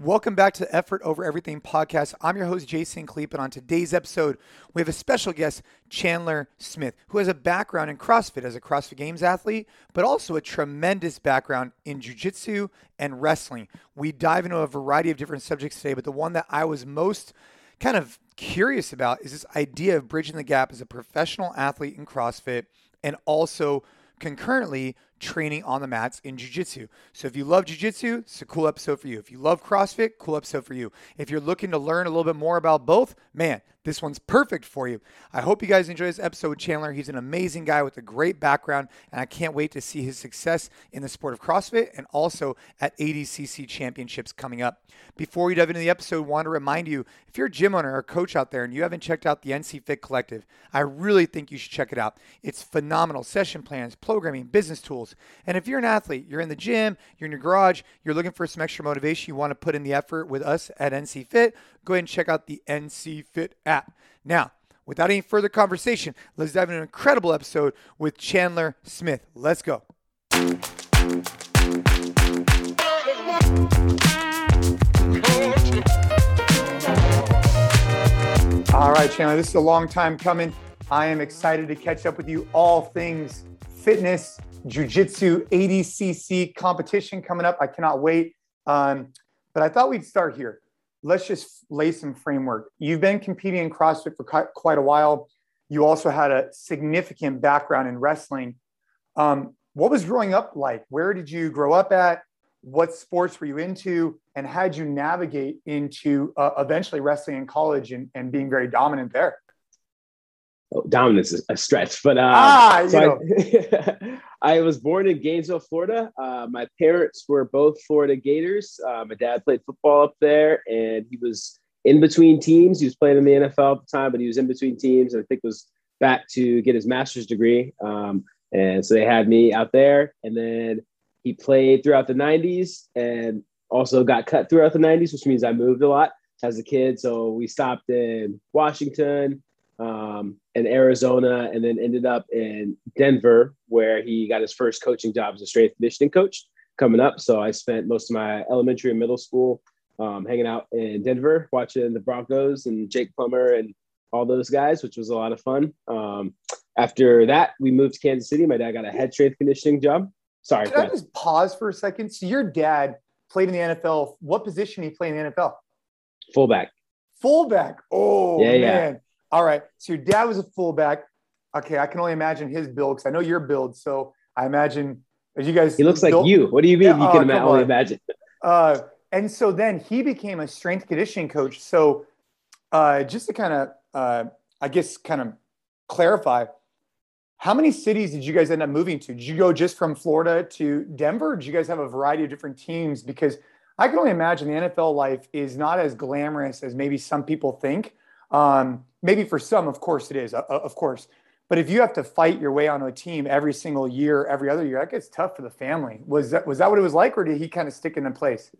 Welcome back to the Effort Over Everything podcast. I'm your host, Jason Khalipa, and on today's episode, we have a special guest, Chandler Smith, who has a background in CrossFit as a CrossFit Games athlete, but also a tremendous background in Jiu Jitsu and wrestling. We dive into a variety of different subjects today, but the one that I was most kind of curious about is this idea of bridging the gap as a professional athlete in CrossFit and also concurrently training on the mats in jiu-jitsu. So if you love jiu-jitsu, it's a cool episode for you. If you love CrossFit, cool episode for you. If you're looking to learn a little bit more about both, man, this one's perfect for you. I hope you guys enjoy this episode with Chandler. He's an amazing guy with a great background, and I can't wait to see his success in the sport of CrossFit and also at ADCC championships coming up. Before we dive into the episode, I want to remind you if you're a gym owner or coach out there and you haven't checked out the NC Fit Collective, I really think you should check it out. It's phenomenal session plans, programming, business tools. And if you're an athlete, you're in the gym, you're in your garage, you're looking for some extra motivation, you want to put in the effort with us at NC Fit, go ahead and check out the NC Fit app. Now, without any further conversation, let's dive into an incredible episode with Chandler Smith. Let's go. All right, Chandler, this is a long time coming. I am excited to catch up with you all things fitness, jiu-jitsu, ADCC competition coming up. I cannot wait. Um, but I thought we'd start here let's just lay some framework. You've been competing in CrossFit for quite a while. You also had a significant background in wrestling. Um, what was growing up like? Where did you grow up at? What sports were you into? And how did you navigate into uh, eventually wrestling in college and, and being very dominant there? Oh, dominance is a stretch, but uh, ah, so I, I, was born in Gainesville, Florida. Uh, my parents were both Florida Gators. Uh, my dad played football up there, and he was in between teams. He was playing in the NFL at the time, but he was in between teams, and I think was back to get his master's degree. Um, and so they had me out there, and then he played throughout the '90s, and also got cut throughout the '90s, which means I moved a lot as a kid. So we stopped in Washington um, in Arizona, and then ended up in Denver, where he got his first coaching job as a strength conditioning coach coming up. So I spent most of my elementary and middle school um, hanging out in Denver, watching the Broncos and Jake Plummer and all those guys, which was a lot of fun. Um, after that, we moved to Kansas City. My dad got a head strength conditioning job. Sorry. Can I just pause for a second? So your dad played in the NFL. What position he played in the NFL? Fullback. Fullback. Oh yeah, man. Yeah. All right. So your dad was a fullback. Okay, I can only imagine his build because I know your build. So I imagine as you guys. He looks built, like you. What do you mean? Yeah, you can oh, only imagine. Uh, and so then he became a strength conditioning coach. So uh, just to kind of, uh, I guess, kind of clarify, how many cities did you guys end up moving to? Did you go just from Florida to Denver? did you guys have a variety of different teams? Because I can only imagine the NFL life is not as glamorous as maybe some people think. Um, maybe for some, of course, it is, uh, of course. But if you have to fight your way onto a team every single year, every other year, that gets tough for the family. Was that was that what it was like, or did he kind of stick in place?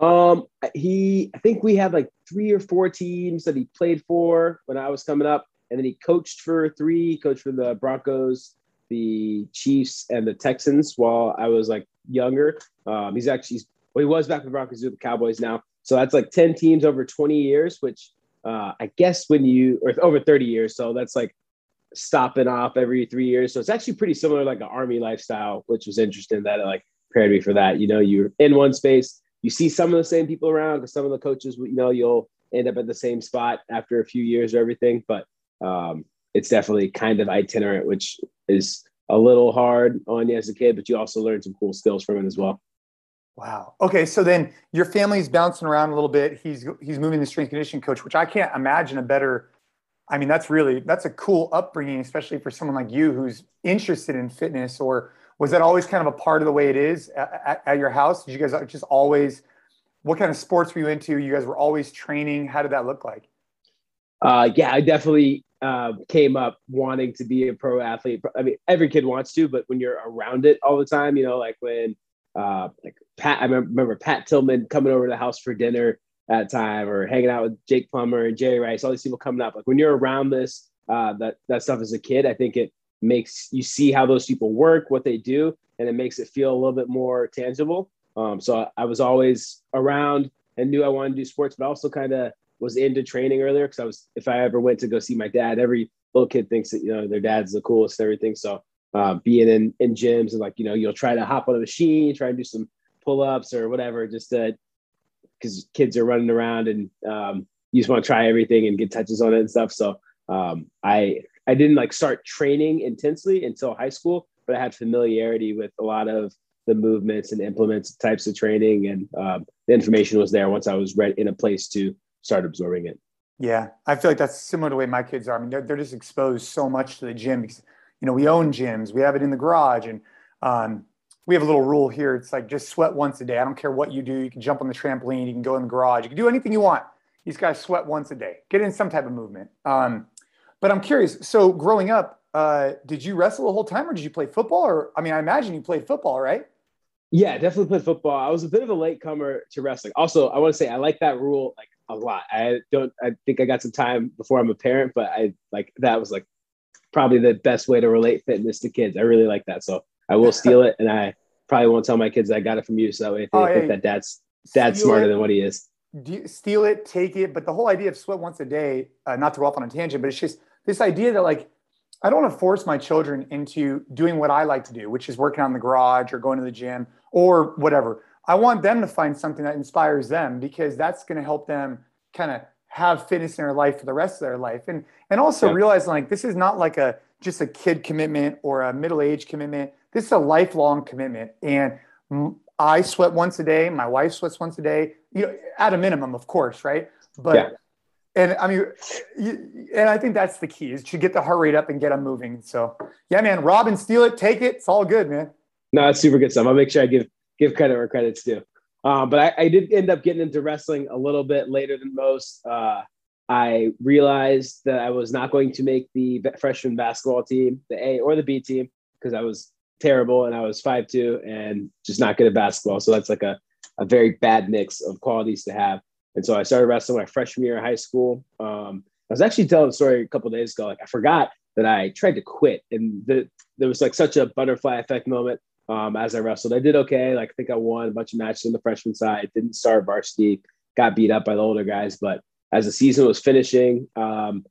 Um, he, I think we had like three or four teams that he played for when I was coming up, and then he coached for three. He coached for the Broncos, the Chiefs, and the Texans while I was like younger. Um, he's actually, well, he was back with the Broncos with the Cowboys now. So that's like ten teams over twenty years, which uh, I guess when you or over 30 years, so that's like stopping off every three years. So it's actually pretty similar, like an army lifestyle, which was interesting that it like prepared me for that. You know, you're in one space, you see some of the same people around because some of the coaches, you know, you'll end up at the same spot after a few years or everything. But um, it's definitely kind of itinerant, which is a little hard on you as a kid, but you also learn some cool skills from it as well. Wow. Okay, so then your family's bouncing around a little bit. He's he's moving the strength conditioning coach, which I can't imagine a better. I mean, that's really that's a cool upbringing, especially for someone like you who's interested in fitness. Or was that always kind of a part of the way it is at, at, at your house? Did you guys just always? What kind of sports were you into? You guys were always training. How did that look like? Uh, yeah, I definitely uh, came up wanting to be a pro athlete. I mean, every kid wants to, but when you're around it all the time, you know, like when uh, like Pat, I remember Pat Tillman coming over to the house for dinner at time or hanging out with Jake Plummer and Jerry Rice, all these people coming up. Like when you're around this, uh, that, that stuff as a kid, I think it makes you see how those people work, what they do, and it makes it feel a little bit more tangible. Um, so I was always around and knew I wanted to do sports, but also kind of was into training earlier because I was if I ever went to go see my dad, every little kid thinks that you know their dad's the coolest and everything. So uh, being in in gyms and like you know you'll try to hop on a machine, try and do some pull ups or whatever, just to because kids are running around and um, you just want to try everything and get touches on it and stuff. So um, I I didn't like start training intensely until high school, but I had familiarity with a lot of the movements and implements types of training and um, the information was there once I was ready in a place to start absorbing it. Yeah, I feel like that's similar to the way my kids are. I mean, they're, they're just exposed so much to the gym because, you know, we own gyms, we have it in the garage, and um, we have a little rule here. It's like just sweat once a day. I don't care what you do. You can jump on the trampoline, you can go in the garage, you can do anything you want. These guys sweat once a day. Get in some type of movement. Um, but I'm curious. So, growing up, uh, did you wrestle the whole time, or did you play football? Or I mean, I imagine you played football, right? Yeah, definitely played football. I was a bit of a late comer to wrestling. Also, I want to say I like that rule like a lot. I don't. I think I got some time before I'm a parent, but I like that was like probably the best way to relate fitness to kids. I really like that, so I will steal it, and I probably won't tell my kids I got it from you, so that way they oh, think that dad's dad's smarter it, than what he is. steal it, take it, but the whole idea of sweat once a day, uh, not to go off on a tangent, but it's just this idea that like I don't want to force my children into doing what I like to do, which is working on the garage or going to the gym or whatever. I want them to find something that inspires them because that's going to help them kind of have fitness in their life for the rest of their life. And and also yeah. realizing like this is not like a just a kid commitment or a middle age commitment. This is a lifelong commitment. And I sweat once a day. My wife sweats once a day. You know, at a minimum, of course, right? But yeah and I mean, and I think that's the key is to get the heart rate up and get them moving. So, yeah, man, rob and steal it, take it. It's all good, man. No, it's super good stuff. I'll make sure I give give credit where credit's due. Um, but I, I, did end up getting into wrestling a little bit later than most. Uh, I realized that I was not going to make the freshman basketball team, the A or the B team, because I was terrible and I was five two and just not good at basketball. So that's like a, a very bad mix of qualities to have. And so I started wrestling my freshman year of high school. Um, I was actually telling a story a couple days ago. Like I forgot that I tried to quit, and the, there was like such a butterfly effect moment um, as I wrestled. I did okay. Like I think I won a bunch of matches on the freshman side. Didn't start varsity. Got beat up by the older guys, but as the season was finishing, um,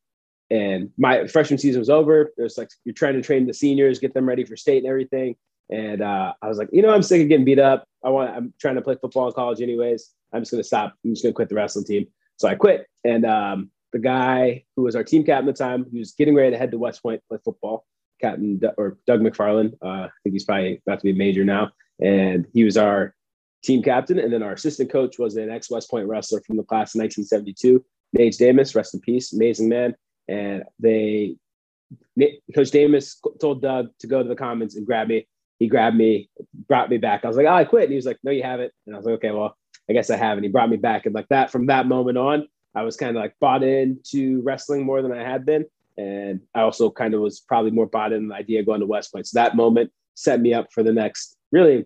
and my freshman season was over, it was like you're trying to train the seniors, get them ready for state and everything. And uh, I was like, you know, I'm sick of getting beat up. I want. I'm trying to play football in college, anyways. I'm just gonna stop. I'm just gonna quit the wrestling team. So I quit. And um, the guy who was our team captain at the time, he was getting ready to head to West Point play football. Captain D- or Doug McFarland. Uh, I think he's probably about to be a major now. And he was our team captain. And then our assistant coach was an ex West Point wrestler from the class of 1972, Mage Damus. Rest in peace, amazing man. And they, Coach Damus told Doug to go to the Commons and grab me he grabbed me, brought me back. I was like, oh, I quit. And he was like, no, you haven't. And I was like, okay, well, I guess I have. And he brought me back. And like that, from that moment on, I was kind of like bought into wrestling more than I had been. And I also kind of was probably more bought in the idea of going to West Point. So that moment set me up for the next, really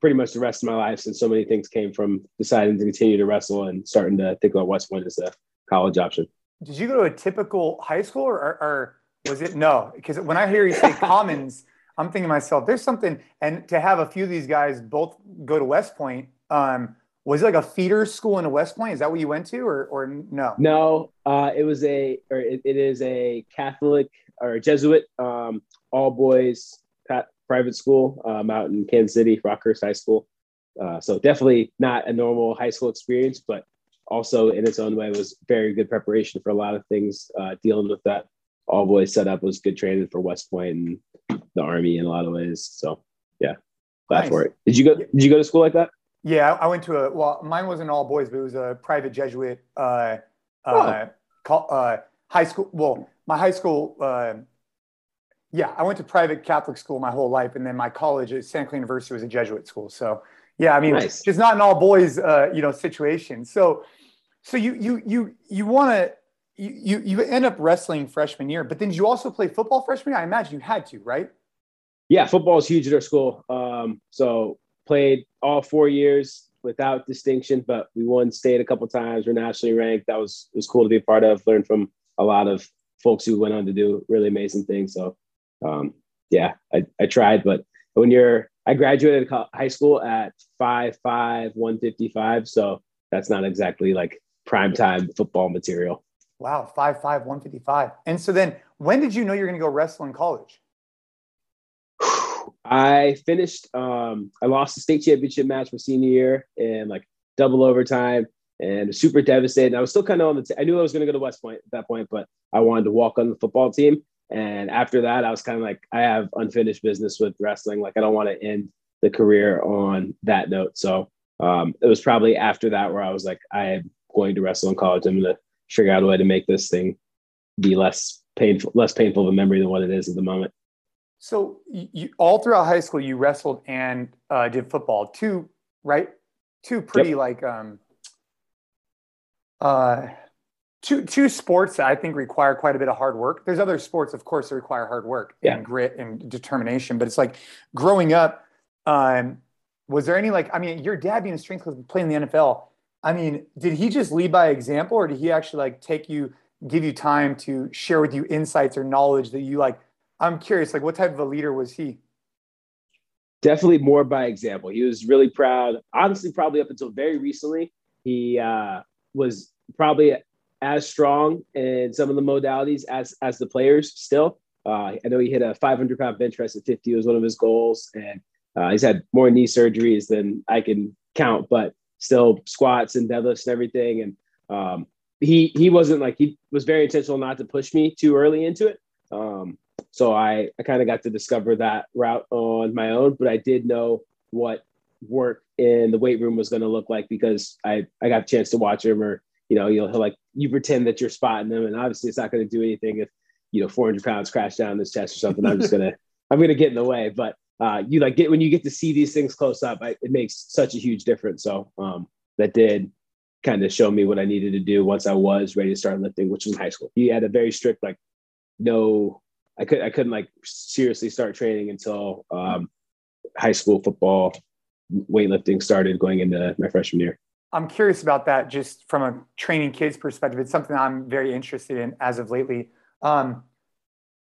pretty much the rest of my life since so many things came from deciding to continue to wrestle and starting to think about West Point as a college option. Did you go to a typical high school or, or was it no? Because when I hear you say Commons, I'm thinking to myself, there's something, and to have a few of these guys both go to West Point, um, was it like a feeder school in a West Point? Is that what you went to, or or no? No, uh, it was a, or it, it is a Catholic or Jesuit um, all boys private school um, out in Kansas City, Rockhurst High School. Uh, so definitely not a normal high school experience, but also in its own way was very good preparation for a lot of things. Uh, dealing with that all boys setup was good training for West Point and the army in a lot of ways. So yeah, glad nice. for it. Did you go? Did you go to school like that? Yeah, I went to a well. Mine wasn't all boys, but it was a private Jesuit uh, uh, oh. uh, high school. Well, my high school. Uh, yeah, I went to private Catholic school my whole life, and then my college at Santa Clara University was a Jesuit school. So yeah, I mean, nice. just not an all boys, uh, you know, situation. So, so you you you you want to you you end up wrestling freshman year, but then you also play football freshman year? I imagine you had to, right? Yeah, football is huge at our school. Um, so played all four years without distinction, but we won state a couple times. We're nationally ranked. That was it was cool to be a part of. Learn from a lot of folks who went on to do really amazing things. So um, yeah, I, I tried, but when you're I graduated high school at five five one fifty five, so that's not exactly like prime time football material. Wow, five five one fifty five. And so then, when did you know you're going to go wrestle in college? I finished. Um, I lost the state championship match my senior year in like double overtime and super devastated. I was still kind of on the. T- I knew I was going to go to West Point at that point, but I wanted to walk on the football team. And after that, I was kind of like, I have unfinished business with wrestling. Like, I don't want to end the career on that note. So um, it was probably after that where I was like, I am going to wrestle in college. I'm going to figure out a way to make this thing be less painful, less painful of a memory than what it is at the moment. So you, all throughout high school, you wrestled and uh, did football. Two, right? Two pretty yep. like um, uh, two two sports that I think require quite a bit of hard work. There's other sports, of course, that require hard work yeah. and grit and determination. But it's like growing up. Um, was there any like? I mean, your dad being a strength coach, playing in the NFL. I mean, did he just lead by example, or did he actually like take you, give you time to share with you insights or knowledge that you like? I'm curious, like, what type of a leader was he? Definitely more by example. He was really proud. Honestly, probably up until very recently, he uh, was probably as strong in some of the modalities as as the players still. Uh, I know he hit a 500 pound bench press at 50 was one of his goals, and uh, he's had more knee surgeries than I can count, but still squats and deadlifts and everything. And um, he he wasn't like he was very intentional not to push me too early into it. Um, so I I kind of got to discover that route on my own, but I did know what work in the weight room was going to look like because I I got a chance to watch him or you know, you'll like you pretend that you're spotting them, and obviously it's not going to do anything if you know 400 pounds crash down this chest or something. I'm just gonna I'm gonna get in the way, but uh, you like get when you get to see these things close up, I, it makes such a huge difference. So um, that did kind of show me what I needed to do once I was ready to start lifting, which was in high school. He had a very strict like no, I could I couldn't like seriously start training until um, high school football weightlifting started going into my freshman year. I'm curious about that just from a training kids perspective. It's something I'm very interested in as of lately. Um,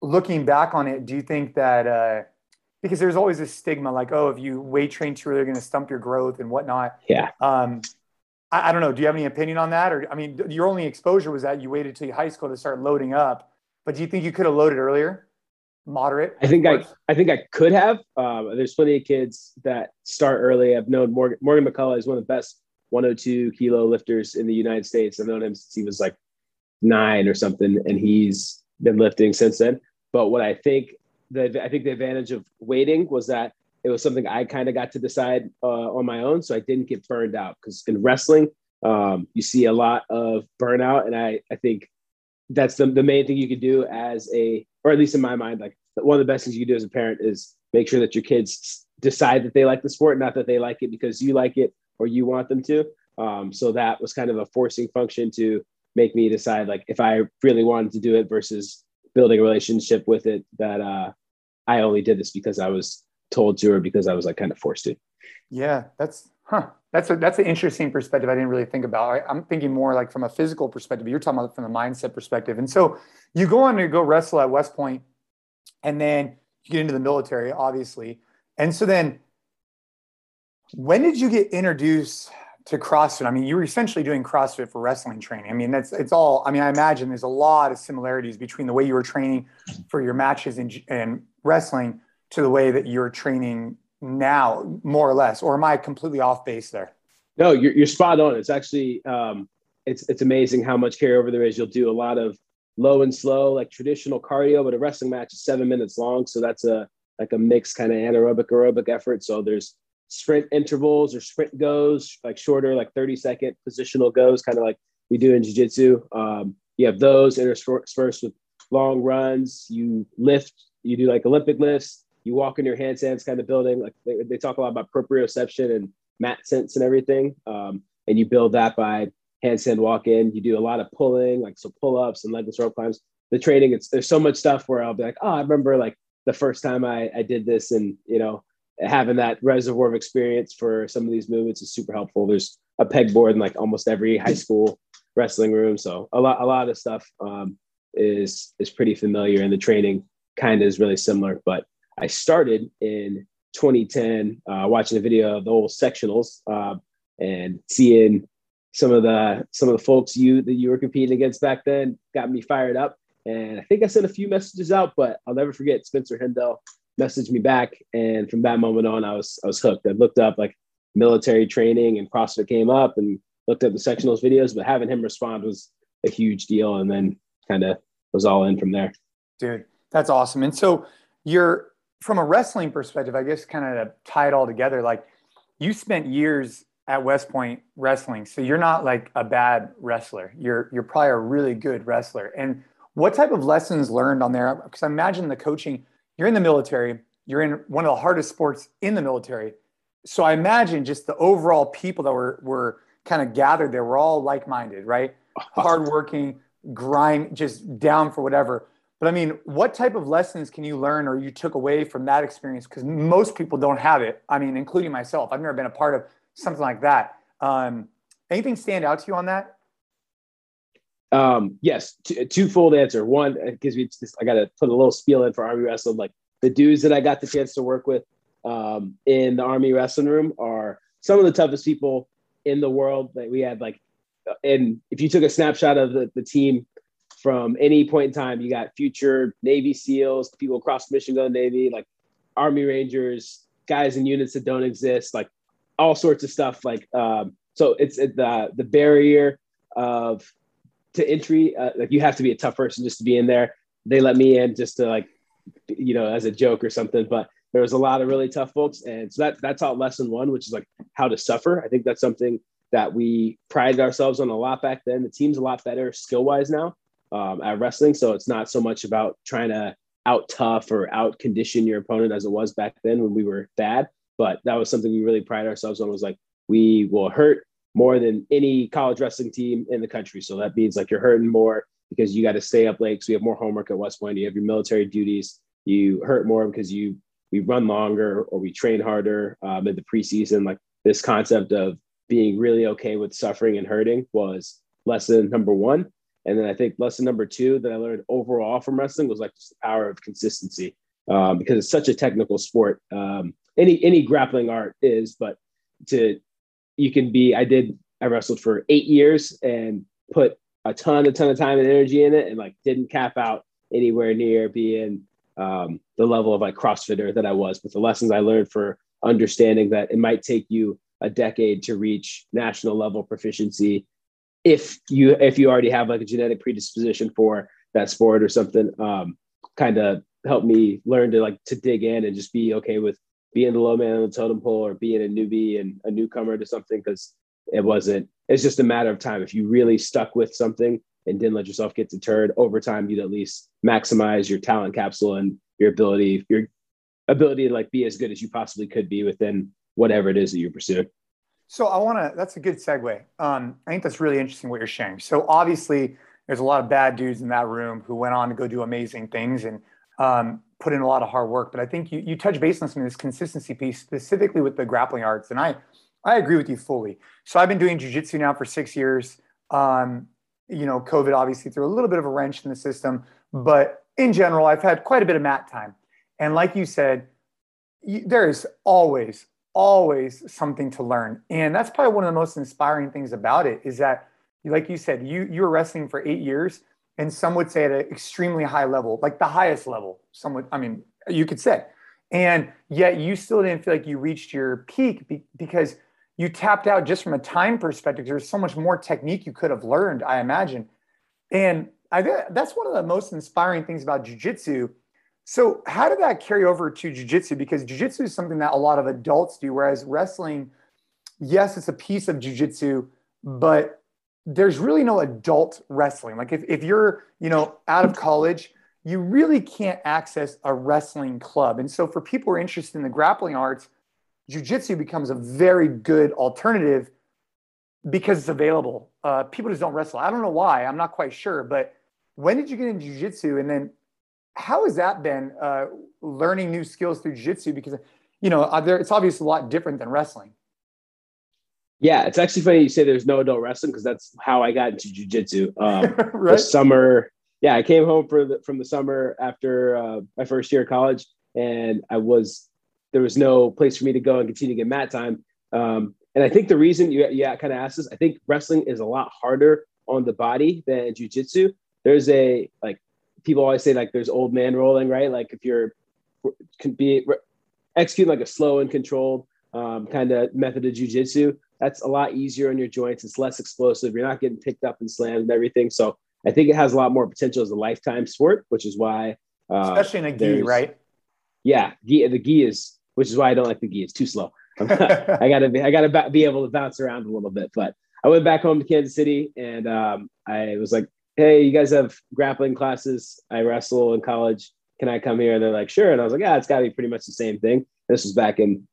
looking back on it, do you think that uh, because there's always a stigma like, oh, if you weight train too early, you're going to stump your growth and whatnot. Yeah. Um, I, I, don't know. Do you have any opinion on that? Or I mean, your only exposure was that you waited till high school to start loading up. But do you think you could have loaded earlier? Moderate. I think I I think I could have. Um, there's plenty of kids that start early. I've known Morgan Morgan McCullough is one of the best 102 kilo lifters in the United States. I've known him since he was like nine or something, and he's been lifting since then. But what I think the I think the advantage of waiting was that it was something I kind of got to decide uh, on my own, so I didn't get burned out. Because in wrestling, um, you see a lot of burnout, and I I think that's the the main thing you could do as a, or at least in my mind, like one of the best things you can do as a parent is make sure that your kids decide that they like the sport, not that they like it because you like it or you want them to. Um, so that was kind of a forcing function to make me decide like if I really wanted to do it versus building a relationship with it that uh, I only did this because I was told to or because I was like kind of forced to. Yeah, that's huh. That's a that's an interesting perspective. I didn't really think about. I, I'm thinking more like from a physical perspective. You're talking about from the mindset perspective. And so you go on to go wrestle at West Point, and then you get into the military, obviously. And so then when did you get introduced to CrossFit? I mean, you were essentially doing CrossFit for wrestling training. I mean, that's it's all. I mean, I imagine there's a lot of similarities between the way you were training for your matches in wrestling to the way that you're training now, more or less. Or am I completely off base there? No, you're, you're spot on. It's actually um, it's it's amazing how much carryover there is. You'll do a lot of low and slow, like traditional cardio, but a wrestling match is seven minutes long, so that's a like a mixed kind of anaerobic aerobic effort. So there's sprint intervals or sprint goes, like shorter, like 30 second positional goes, kind of like we do in jiu-jitsu. Um, you have those interspersed with long runs. You lift, you do like Olympic lifts. You walk in your handstands, kind of building. Like they, they talk a lot about proprioception and mat sense and everything. Um, and you build that by handstand walk in. You do a lot of pulling, like so pull ups and legless rope climbs. The training, it's there's so much stuff where I'll be like, oh, I remember like the first time I, I did this, and you know, having that reservoir of experience for some of these movements is super helpful. There's a pegboard in like almost every high school wrestling room, so a lot a lot of stuff um, is is pretty familiar, and the training kind of is really similar. But I started in 2010, uh, watching a video of the old sectionals uh, and seeing some of the some of the folks you that you were competing against back then got me fired up. And I think I sent a few messages out, but I'll never forget Spencer Hendel messaged me back, and from that moment on, I was I was hooked. I looked up like military training and CrossFit came up, and looked at the sectionals videos, but having him respond was a huge deal, and then kind of was all in from there. Dude, that's awesome. And so you're from a wrestling perspective, I guess, kind of to tie it all together. Like you spent years at West Point wrestling, so you're not like a bad wrestler. You're you're probably a really good wrestler. And what type of lessons learned on there? Because I imagine the coaching. You're in the military. You're in one of the hardest sports in the military. So I imagine just the overall people that were were kind of gathered there were all like minded, right? Hardworking, grind, just down for whatever. But I mean, what type of lessons can you learn or you took away from that experience? Because most people don't have it. I mean, including myself. I've never been a part of something like that. Um, anything stand out to you on that? Um, yes, t- twofold answer. One, because we just, I got to put a little spiel in for Army Wrestling. Like the dudes that I got the chance to work with um, in the Army Wrestling Room are some of the toughest people in the world. That we had like, and if you took a snapshot of the, the team from any point in time, you got future Navy SEALs, people across mission go Navy, like Army Rangers, guys in units that don't exist, like all sorts of stuff. Like, um, so it's the the barrier of to entry. Uh, like you have to be a tough person just to be in there. They let me in just to like, you know, as a joke or something. But there was a lot of really tough folks, and so that that taught lesson one, which is like how to suffer. I think that's something that we prided ourselves on a lot back then. The team's a lot better skill wise now um, at wrestling. So it's not so much about trying to out tough or out condition your opponent as it was back then when we were bad. But that was something we really pride ourselves on was like, we will hurt more than any college wrestling team in the country. So that means like you're hurting more because you got to stay up late because we have more homework at West Point. You have your military duties. You hurt more because you we run longer or we train harder um, in the preseason. Like this concept of being really okay with suffering and hurting was lesson number one. And then I think lesson number two that I learned overall from wrestling was like just the power of consistency um, because it's such a technical sport. Um, any any grappling art is, but to you can be. I did. I wrestled for eight years and put a ton, a ton of time and energy in it, and like didn't cap out anywhere near being um, the level of like CrossFitter that I was. But the lessons I learned for understanding that it might take you a decade to reach national level proficiency if you if you already have like a genetic predisposition for that sport or something um, kind of helped me learn to like to dig in and just be okay with being the low man on the totem pole or being a newbie and a newcomer to something because it wasn't it's just a matter of time if you really stuck with something and didn't let yourself get deterred over time you'd at least maximize your talent capsule and your ability your ability to like be as good as you possibly could be within whatever it is that you're pursuing so I want to. That's a good segue. Um, I think that's really interesting what you're sharing. So obviously, there's a lot of bad dudes in that room who went on to go do amazing things and um, put in a lot of hard work. But I think you you touch base on some of this consistency piece, specifically with the grappling arts, and I I agree with you fully. So I've been doing jujitsu now for six years. Um, you know, COVID obviously threw a little bit of a wrench in the system, but in general, I've had quite a bit of mat time. And like you said, you, there is always always something to learn. And that's probably one of the most inspiring things about it is that, like you said, you you were wrestling for eight years, and some would say at an extremely high level, like the highest level. Some would, I mean, you could say, and yet you still didn't feel like you reached your peak be, because you tapped out just from a time perspective. There's so much more technique you could have learned, I imagine, and I that's one of the most inspiring things about jujitsu so, how did that carry over to jujitsu? Because jujitsu is something that a lot of adults do, whereas wrestling, yes, it's a piece of jujitsu, but there's really no adult wrestling. Like if, if you're, you know, out of college, you really can't access a wrestling club. And so for people who are interested in the grappling arts, jujitsu becomes a very good alternative because it's available. Uh, people just don't wrestle. I don't know why. I'm not quite sure. But when did you get into jujitsu? And then how has that been uh, learning new skills through jiu-jitsu because you know there, it's obviously a lot different than wrestling yeah it's actually funny you say there's no adult wrestling because that's how i got into jiu-jitsu um, right? the summer yeah i came home for the, from the summer after uh, my first year of college and i was there was no place for me to go and continue to get mat time. Um, and I think the reason you, yeah kind of asked this, I think wrestling is a lot harder on the body than jujitsu. There's a like people always say like there's old man rolling, right? Like if you're can be execute like a slow and controlled um, kind of method of jujitsu, that's a lot easier on your joints. It's less explosive. You're not getting picked up and slammed and everything. So I think it has a lot more potential as a lifetime sport, which is why, uh, especially in a gi, right? Yeah, gi, the gi is, which is why I don't like the gi. It's too slow. I gotta be, I gotta be able to bounce around a little bit. But I went back home to Kansas City, and um, I was like, "Hey, you guys have grappling classes? I wrestle in college. Can I come here?" And they're like, "Sure." And I was like, "Yeah, it's got to be pretty much the same thing." This was back in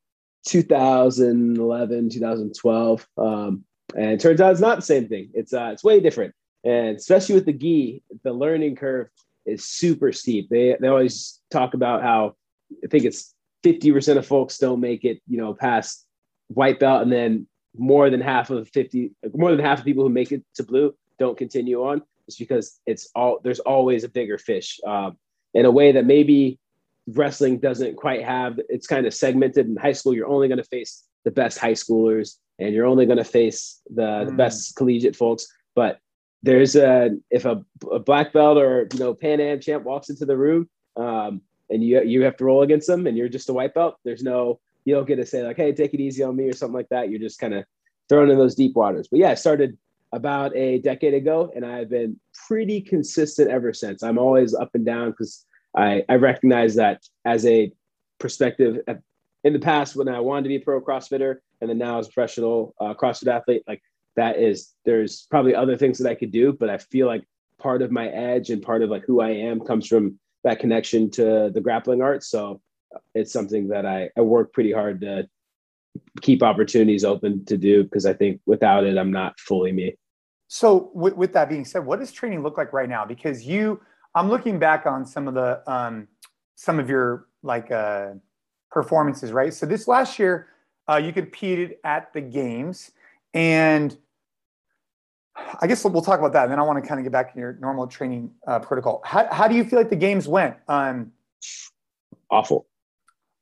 2011, 2012, um, and it turns out it's not the same thing. It's uh, it's way different, and especially with the gi, the learning curve is super steep. They they always talk about how I think it's 50% of folks don't make it, you know, past white belt. And then more than half of 50, more than half of people who make it to blue don't continue on. It's because it's all, there's always a bigger fish um, in a way that maybe wrestling doesn't quite have. It's kind of segmented in high school. You're only going to face the best high schoolers and you're only going to face the, mm. the best collegiate folks. But there's a, if a, a black belt or, you know, Pan Am champ walks into the room, um, and you you have to roll against them and you're just a white belt there's no you don't get to say like hey take it easy on me or something like that you're just kind of thrown in those deep waters but yeah i started about a decade ago and i've been pretty consistent ever since i'm always up and down because i i recognize that as a perspective in the past when i wanted to be a pro crossfitter and then now as a professional uh, crossfit athlete like that is there's probably other things that i could do but i feel like part of my edge and part of like who i am comes from that connection to the grappling art. So it's something that I, I work pretty hard to keep opportunities open to do because I think without it, I'm not fully me. So with, with that being said, what does training look like right now? Because you, I'm looking back on some of the um, some of your like uh, performances, right? So this last year, uh, you competed at the games, and I guess we'll talk about that. And then I want to kind of get back to your normal training uh, protocol. How, how do you feel like the games went? Um, Awful.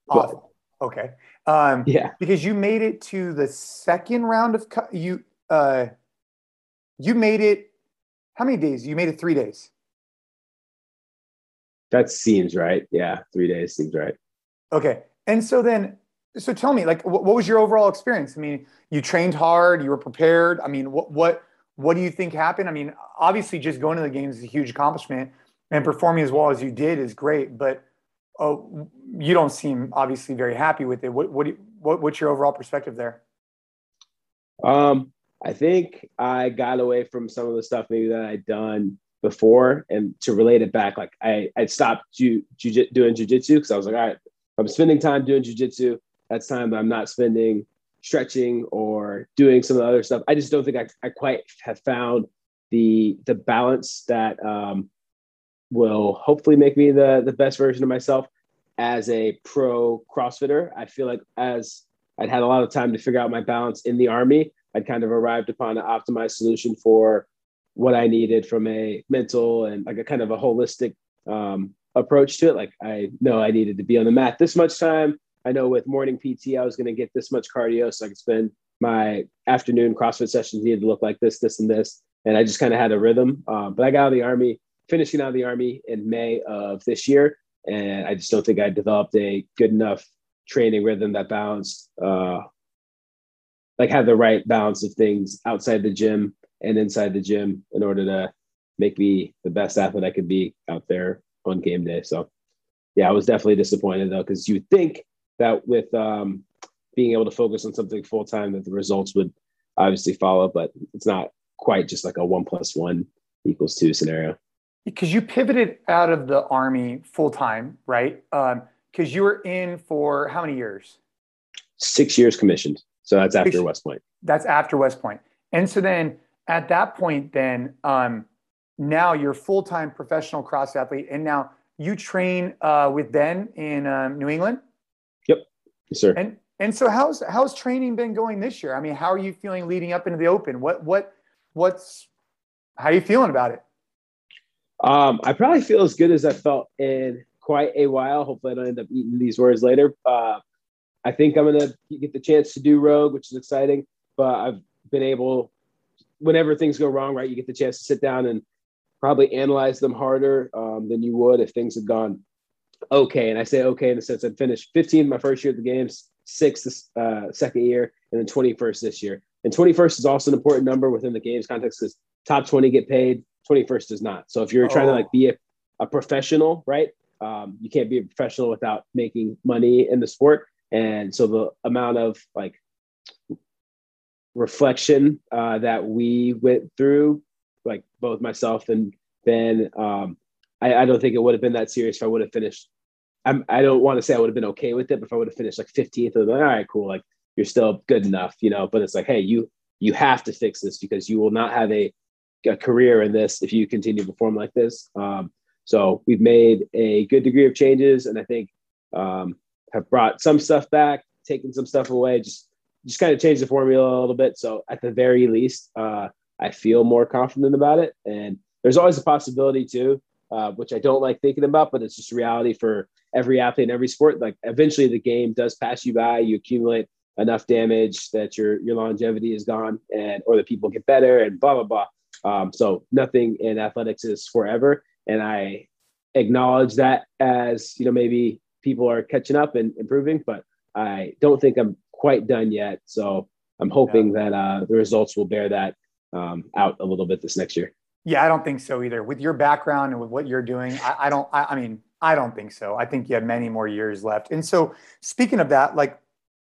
Awful. But, okay. Um, yeah. Because you made it to the second round of you. Uh, you made it. How many days? You made it three days. That seems right. Yeah, three days seems right. Okay. And so then, so tell me, like, what, what was your overall experience? I mean, you trained hard. You were prepared. I mean, what what what do you think happened? I mean, obviously, just going to the games is a huge accomplishment, and performing as well as you did is great. But uh, you don't seem obviously very happy with it. What what, what what's your overall perspective there? Um, I think I got away from some of the stuff maybe that I'd done before, and to relate it back, like I I stopped ju- ju- doing jujitsu because I was like, all right, I'm spending time doing jujitsu. That's time that I'm not spending stretching or doing some of the other stuff. I just don't think I, I quite have found the the balance that um, will hopefully make me the the best version of myself as a pro CrossFitter. I feel like as I'd had a lot of time to figure out my balance in the army, I'd kind of arrived upon an optimized solution for what I needed from a mental and like a kind of a holistic um, approach to it. Like I know I needed to be on the mat this much time. I know with morning PT, I was going to get this much cardio so I could spend my afternoon CrossFit sessions needed to look like this, this, and this. And I just kind of had a rhythm. Um, but I got out of the Army, finishing out of the Army in May of this year. And I just don't think I developed a good enough training rhythm that balanced, uh, like had the right balance of things outside the gym and inside the gym in order to make me the best athlete I could be out there on game day. So, yeah, I was definitely disappointed though, because you think that with um, being able to focus on something full time, that the results would obviously follow, but it's not quite just like a one plus one equals two scenario. Because you pivoted out of the army full time, right? Because um, you were in for how many years? Six years commissioned. So that's after West Point. That's after West Point. And so then at that point, then um, now you're full time professional cross athlete, and now you train uh, with Ben in um, New England. Yep, yes, sir. And and so how's how's training been going this year? I mean, how are you feeling leading up into the Open? What what what's how are you feeling about it? Um, I probably feel as good as I felt in quite a while. Hopefully, I don't end up eating these words later. Uh, I think I'm gonna get the chance to do Rogue, which is exciting. But I've been able, whenever things go wrong, right, you get the chance to sit down and probably analyze them harder um, than you would if things had gone okay. And I say okay in the sense I'd finished 15 my first year at the games, six this uh, second year, and then 21st this year. And 21st is also an important number within the games context because top 20 get paid, 21st does not. So if you're oh. trying to like be a, a professional, right? Um, you can't be a professional without making money in the sport. And so the amount of like reflection uh, that we went through, like both myself and Ben, um, I, I, don't think it would have been that serious if I would have finished. I'm, I do not want to say I would have been okay with it, but if I would have finished like 15th, like, all right, cool, like you're still good enough, you know. But it's like, hey, you you have to fix this because you will not have a, a career in this if you continue to perform like this. Um, so we've made a good degree of changes, and I think um, have brought some stuff back, taken some stuff away, just just kind of changed the formula a little bit. So at the very least, uh, I feel more confident about it. And there's always a possibility too, uh, which I don't like thinking about, but it's just reality for every athlete in every sport. Like eventually the game does pass you by, you accumulate enough damage that your your longevity is gone, and or the people get better, and blah blah blah. Um, so nothing in athletics is forever, and I acknowledge that as you know maybe people are catching up and improving, but I don't think I'm quite done yet. So I'm hoping yeah. that uh, the results will bear that um, out a little bit this next year. Yeah, I don't think so either. With your background and with what you're doing, I, I don't. I, I, mean, I don't think so. I think you have many more years left. And so, speaking of that, like,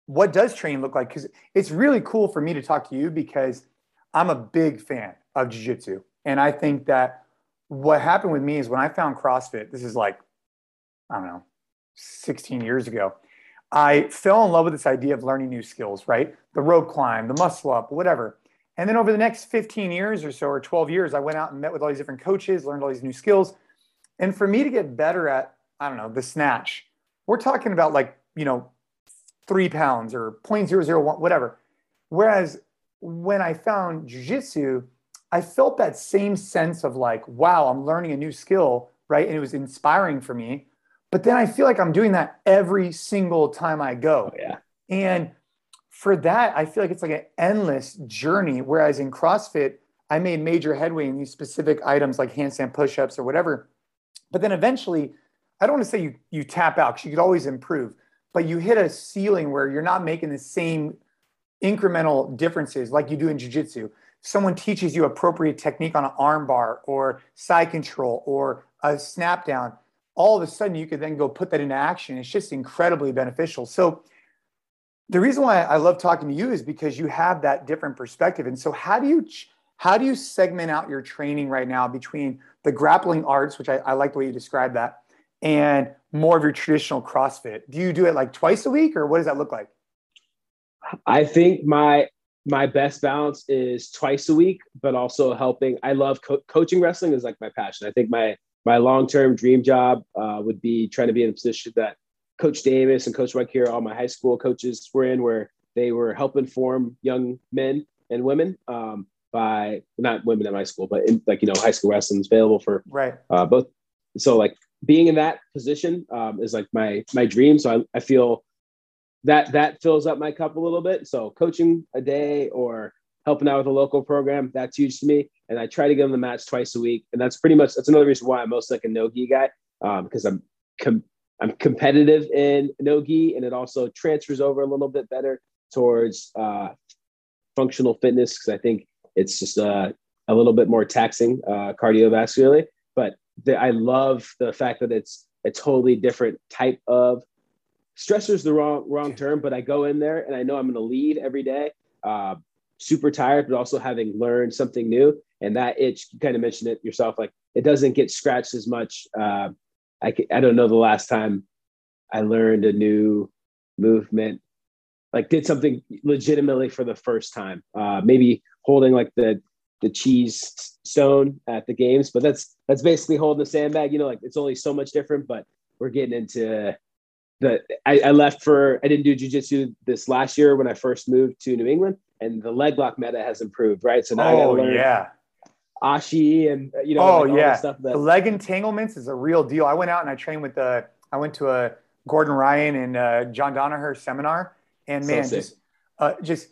what does training look like? Because it's really cool for me to talk to you because I'm a big fan of jiu-jitsu, and I think that what happened with me is when I found CrossFit. This is like, I don't know, 16 years ago. I fell in love with this idea of learning new skills, right? The rope climb, the muscle up, whatever. And then over the next 15 years or so, or 12 years, I went out and met with all these different coaches, learned all these new skills. And for me to get better at, I don't know, the snatch, we're talking about like, you know, three pounds or 0.001, whatever. Whereas when I found jujitsu, I felt that same sense of like, wow, I'm learning a new skill, right? And it was inspiring for me. But then I feel like I'm doing that every single time I go. Oh, yeah. And for that, I feel like it's like an endless journey. Whereas in CrossFit, I made major headway in these specific items like handstand push-ups or whatever. But then eventually, I don't want to say you you tap out because you could always improve, but you hit a ceiling where you're not making the same incremental differences like you do in jiu-jitsu. Someone teaches you appropriate technique on an arm bar or side control or a snap down all of a sudden you could then go put that into action. It's just incredibly beneficial. So the reason why I love talking to you is because you have that different perspective. And so how do you how do you segment out your training right now between the grappling arts, which I, I like the way you describe that, and more of your traditional CrossFit? Do you do it like twice a week, or what does that look like? I think my my best balance is twice a week, but also helping. I love co- coaching wrestling is like my passion. I think my my long-term dream job uh, would be trying to be in a position that Coach Davis and Coach Mike here, all my high school coaches were in, where they were helping form young men and women um, by not women in high school, but in, like you know, high school wrestling is available for right uh, both. So like being in that position um, is like my my dream. So I, I feel that that fills up my cup a little bit. So coaching a day or helping out with a local program. That's huge to me. And I try to get on the mats twice a week. And that's pretty much, that's another reason why I'm most like a no-gi guy. Um, because I'm, com- I'm competitive in no-gi and it also transfers over a little bit better towards, uh, functional fitness. Cause I think it's just, uh, a little bit more taxing, uh, cardiovascularly, but the, I love the fact that it's a totally different type of stressor is the wrong, wrong term, but I go in there and I know I'm going to lead every day. Uh, super tired, but also having learned something new. And that itch, you kind of mentioned it yourself, like it doesn't get scratched as much. Uh, I, I don't know the last time I learned a new movement, like did something legitimately for the first time. Uh, maybe holding like the the cheese stone at the games, but that's that's basically holding the sandbag. You know, like it's only so much different, but we're getting into the. I, I left for I didn't do jujitsu this last year when I first moved to New England, and the leg lock meta has improved, right? So now oh, I got to learn yeah. Ashi and uh, you know, oh like yeah, stuff that- the leg entanglements is a real deal. I went out and I trained with the. I went to a Gordon Ryan and uh, John Danaher seminar, and man, so just uh, just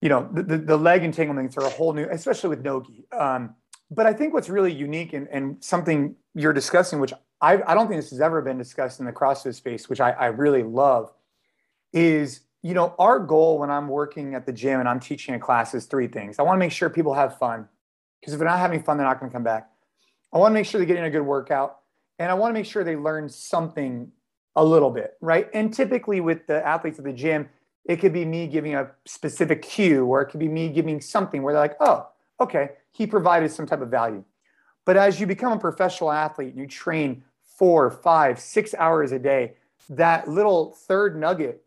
you know the, the, the leg entanglements are a whole new, especially with nogi. Um, but I think what's really unique and, and something you're discussing, which I, I don't think this has ever been discussed in the CrossFit space, which I, I really love, is you know our goal when I'm working at the gym and I'm teaching a class is three things. I want to make sure people have fun because if they're not having fun, they're not going to come back. I want to make sure they're getting a good workout, and I want to make sure they learn something a little bit, right? And typically with the athletes at the gym, it could be me giving a specific cue, or it could be me giving something where they're like, oh, okay, he provided some type of value. But as you become a professional athlete and you train four, five, six hours a day, that little third nugget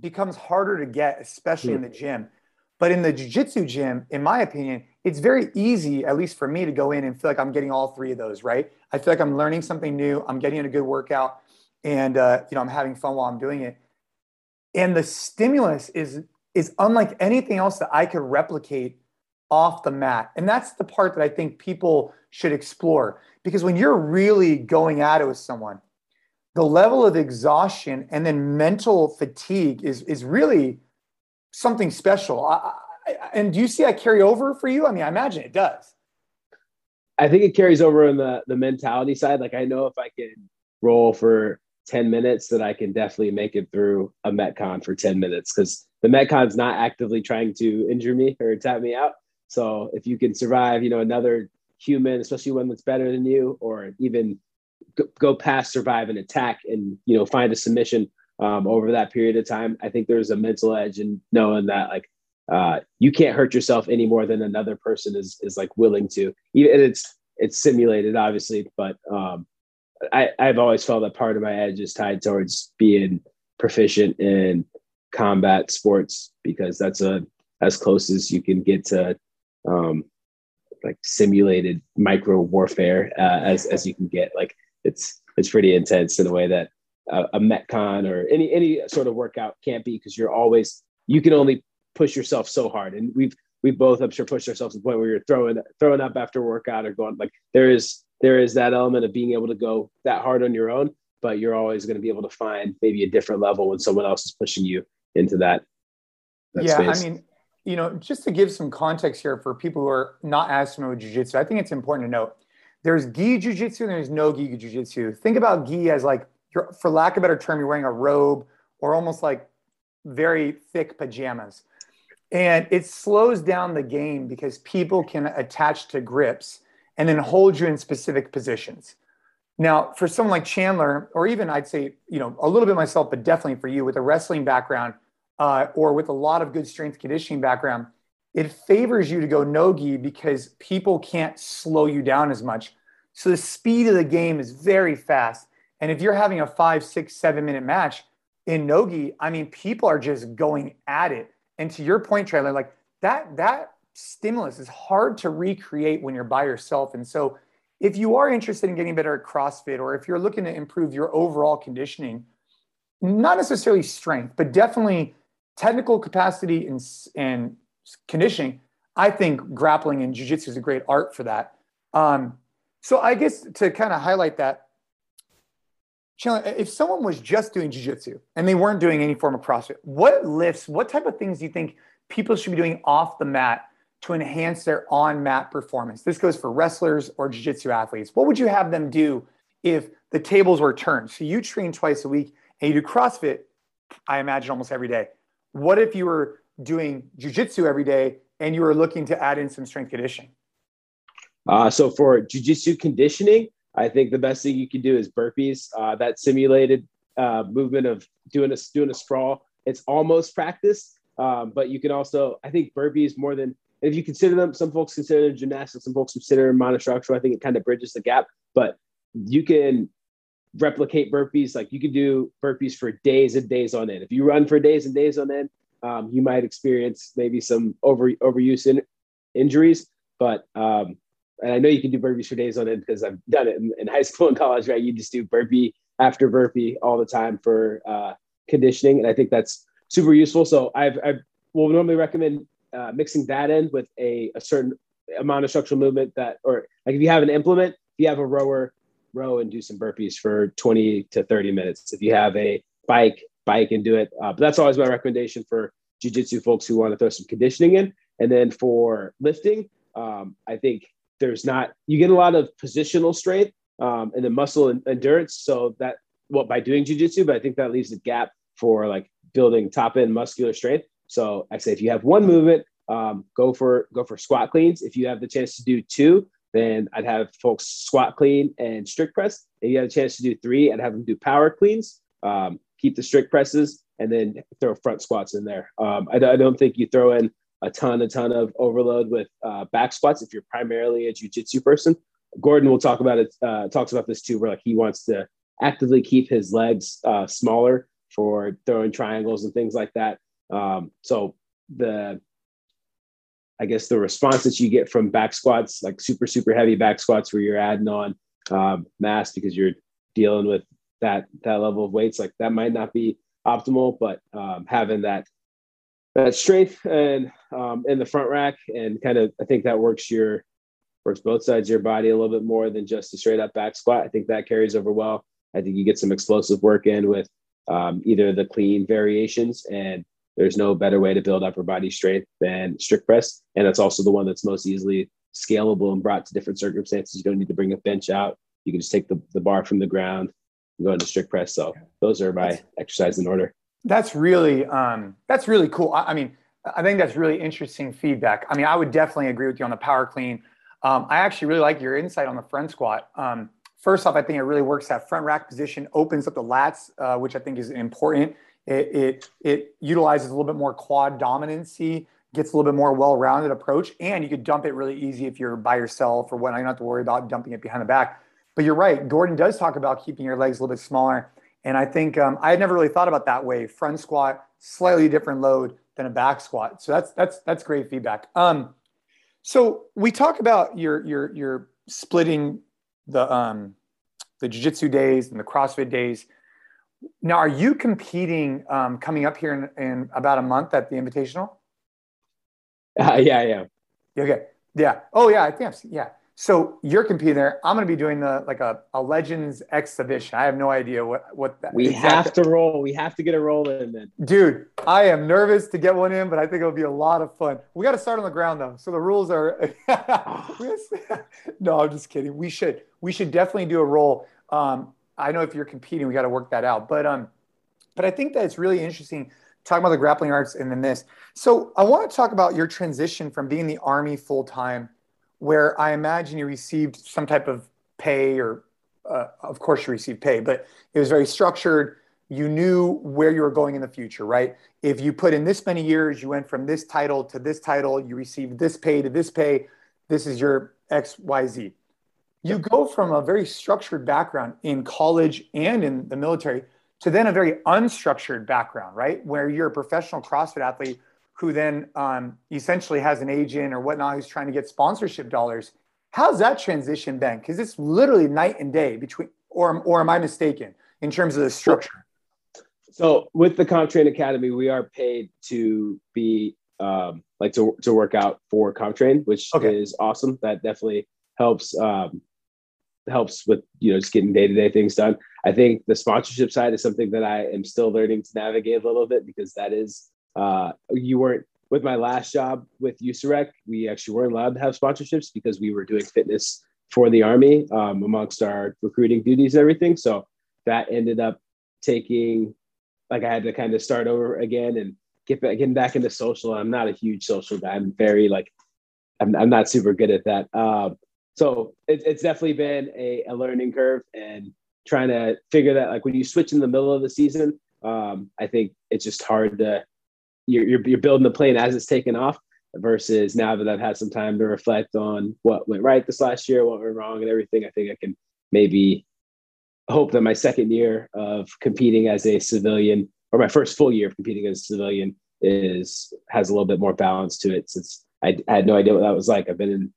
becomes harder to get, especially in the hmm. gym. But in the jiu-jitsu gym, in my opinion, it's very easy, at least for me, to go in and feel like I'm getting all three of those, right? I feel like I'm learning something new, I'm getting a good workout, and uh, you know, I'm having fun while I'm doing it. And the stimulus is is unlike anything else that I could replicate off the mat. And that's the part that I think people should explore because when you're really going at it with someone, the level of exhaustion and then mental fatigue is is really something special. I, I, and do you see that carry over for you? I mean, I imagine it does. I think it carries over on the the mentality side. Like I know if I can roll for 10 minutes that I can definitely make it through a Metcon for 10 minutes because the Metcon's not actively trying to injure me or tap me out. So if you can survive, you know, another human, especially one that's better than you, or even go past survive an attack and, you know, find a submission um, over that period of time, I think there's a mental edge in knowing that like uh, you can't hurt yourself any more than another person is is like willing to. Even it's it's simulated, obviously, but um, I, I've always felt that part of my edge is tied towards being proficient in combat sports because that's a as close as you can get to um, like simulated micro warfare uh, as as you can get. Like it's it's pretty intense in a way that uh, a metcon or any any sort of workout can't be because you're always you can only push yourself so hard and we've we both I'm sure pushed ourselves to the point where you're throwing throwing up after workout or going like there is there is that element of being able to go that hard on your own, but you're always going to be able to find maybe a different level when someone else is pushing you into that. that yeah, space. I mean, you know, just to give some context here for people who are not as familiar with jiu-jitsu, I think it's important to note there's gi jiu-jitsu and there's no gi jiu-jitsu. Think about gi as like, for lack of a better term, you're wearing a robe or almost like very thick pajamas. And it slows down the game because people can attach to grips and then hold you in specific positions. Now, for someone like Chandler, or even I'd say, you know, a little bit myself, but definitely for you with a wrestling background uh, or with a lot of good strength conditioning background, it favors you to go no-gi because people can't slow you down as much. So the speed of the game is very fast. And if you're having a five, six, seven minute match in no-gi, I mean, people are just going at it. And to your point, Chandler, like that, that stimulus is hard to recreate when you're by yourself. And so, if you are interested in getting better at CrossFit or if you're looking to improve your overall conditioning, not necessarily strength, but definitely technical capacity and, and conditioning, I think grappling and jujitsu is a great art for that. Um, so, I guess to kind of highlight that, If someone was just doing jujitsu and they weren't doing any form of CrossFit, what lifts, what type of things do you think people should be doing off the mat to enhance their on mat performance? This goes for wrestlers or jiu jitsu athletes. What would you have them do if the tables were turned? So you train twice a week and you do CrossFit, I imagine almost every day. What if you were doing jiu jitsu every day and you were looking to add in some strength conditioning? Uh, so for jiu-jitsu conditioning, I think the best thing you can do is burpees. Uh, that simulated uh, movement of doing a doing a sprawl. It's almost practice, um, but you can also I think burpees more than if you consider them, some folks consider them gymnastics, some folks consider them monostructural. I think it kind of bridges the gap, but you can replicate burpees. Like you can do burpees for days and days on end. If you run for days and days on end, um, you might experience maybe some over overuse in, injuries. But um, and I know you can do burpees for days on end because I've done it in, in, high school and college. Right, you just do burpee after burpee all the time for uh, conditioning, and I think that's super useful. So I've, I've will normally recommend uh, mixing that in with a, a certain amount of structural movement that, or like if you have an implement, if you have a rower, row and do some burpees for 20 to 30 minutes. If you have a bike, bike and do it. Uh, but that's always my recommendation for jujitsu folks who want to throw some conditioning in. And then for lifting, um, I think there's not you get a lot of positional strength um, and then muscle and endurance. So that well by doing jujitsu, but I think that leaves a gap for like building top end muscular strength. So I say if you have one movement, um, go for go for squat cleans. If you have the chance to do two, then I'd have folks squat clean and strict press. If you have a chance to do three, I'd have them do power cleans. Um, keep the strict presses and then throw front squats in there. Um, I, I, don't think you throw in a ton, a ton of overload with uh, back squats if you're primarily a jujitsu person. Gordon will talk about it. Uh, talks about this too, where like he wants to actively keep his legs uh, smaller for throwing triangles and things like that. Um, so the, I guess the response that you get from back squats, like super super heavy back squats, where you're adding on um, mass because you're dealing with that that level of weights, like that might not be optimal, but um, having that that strength and um, in the front rack and kind of I think that works your works both sides of your body a little bit more than just a straight up back squat. I think that carries over well. I think you get some explosive work in with um, either the clean variations and there's no better way to build upper body strength than strict press. And that's also the one that's most easily scalable and brought to different circumstances. You don't need to bring a bench out. You can just take the, the bar from the ground and go into strict press. So those are my exercises in order. That's really um, that's really cool. I, I, mean, I think that's really interesting feedback. I mean, I would definitely agree with you on the power clean. Um, I actually really like your insight on the front squat. Um, first off, I think it really works that front rack position, opens up the lats, uh, which I think is important. It, it it utilizes a little bit more quad dominancy, gets a little bit more well-rounded approach, and you could dump it really easy if you're by yourself or when I don't have to worry about dumping it behind the back. But you're right. Gordon does talk about keeping your legs a little bit smaller. And I think um, I had never really thought about that way. Front squat, slightly different load than a back squat. So that's that's that's great feedback. Um, so we talk about your your your splitting the um, the jiu-jitsu days and the CrossFit days. Now, are you competing um, coming up here in, in, about a month at the Invitational? Uh, yeah, yeah. Okay. Yeah. Oh, yeah. I think I've seen, yeah. So you're competing there. I'm going to be doing the like a, a Legends exhibition. I have no idea what what that. We have to roll. We have to get a roll in, then. Dude, I am nervous to get one in, but I think it'll be a lot of fun. We got to start on the ground though, so the rules are. no, I'm just kidding. We should we should definitely do a roll. Um, I know if you're competing, we got to work that out. But um, but I think that it's really interesting talking about the grappling arts and then this. So I want to talk about your transition from being the army full time where I imagine you received some type of pay, or uh, of course you received pay, but it was very structured. You knew where you were going in the future, right? If you put in this many years, you went from this title to this title, you received this pay to this pay. This is your X, Y, Z. You go from a very structured background in college and in the military to then a very unstructured background, right? Where you're a professional CrossFit athlete who then um, essentially has an agent or whatnot who's trying to get sponsorship dollars. How's that transition been? Because it's literally night and day between, or, or am I mistaken in terms of the structure? So with the CompTrain Academy, we are paid to be um, like to, to work out for CompTrain, which okay. is awesome. That definitely helps um, helps with you know just getting day to day things done. I think the sponsorship side is something that I am still learning to navigate a little bit because that is uh, you weren't with my last job with USAREC, we actually weren't allowed to have sponsorships because we were doing fitness for the army um, amongst our recruiting duties and everything. So that ended up taking like I had to kind of start over again and get back getting back into social. I'm not a huge social guy. I'm very like I'm, I'm not super good at that. Um, so it, it's definitely been a, a learning curve and trying to figure that like when you switch in the middle of the season, um, I think it's just hard to you're, you're, you're building the plane as it's taking off versus now that I've had some time to reflect on what went right this last year, what went wrong, and everything. I think I can maybe hope that my second year of competing as a civilian, or my first full year of competing as a civilian, is has a little bit more balance to it. Since I, I had no idea what that was like. I've been in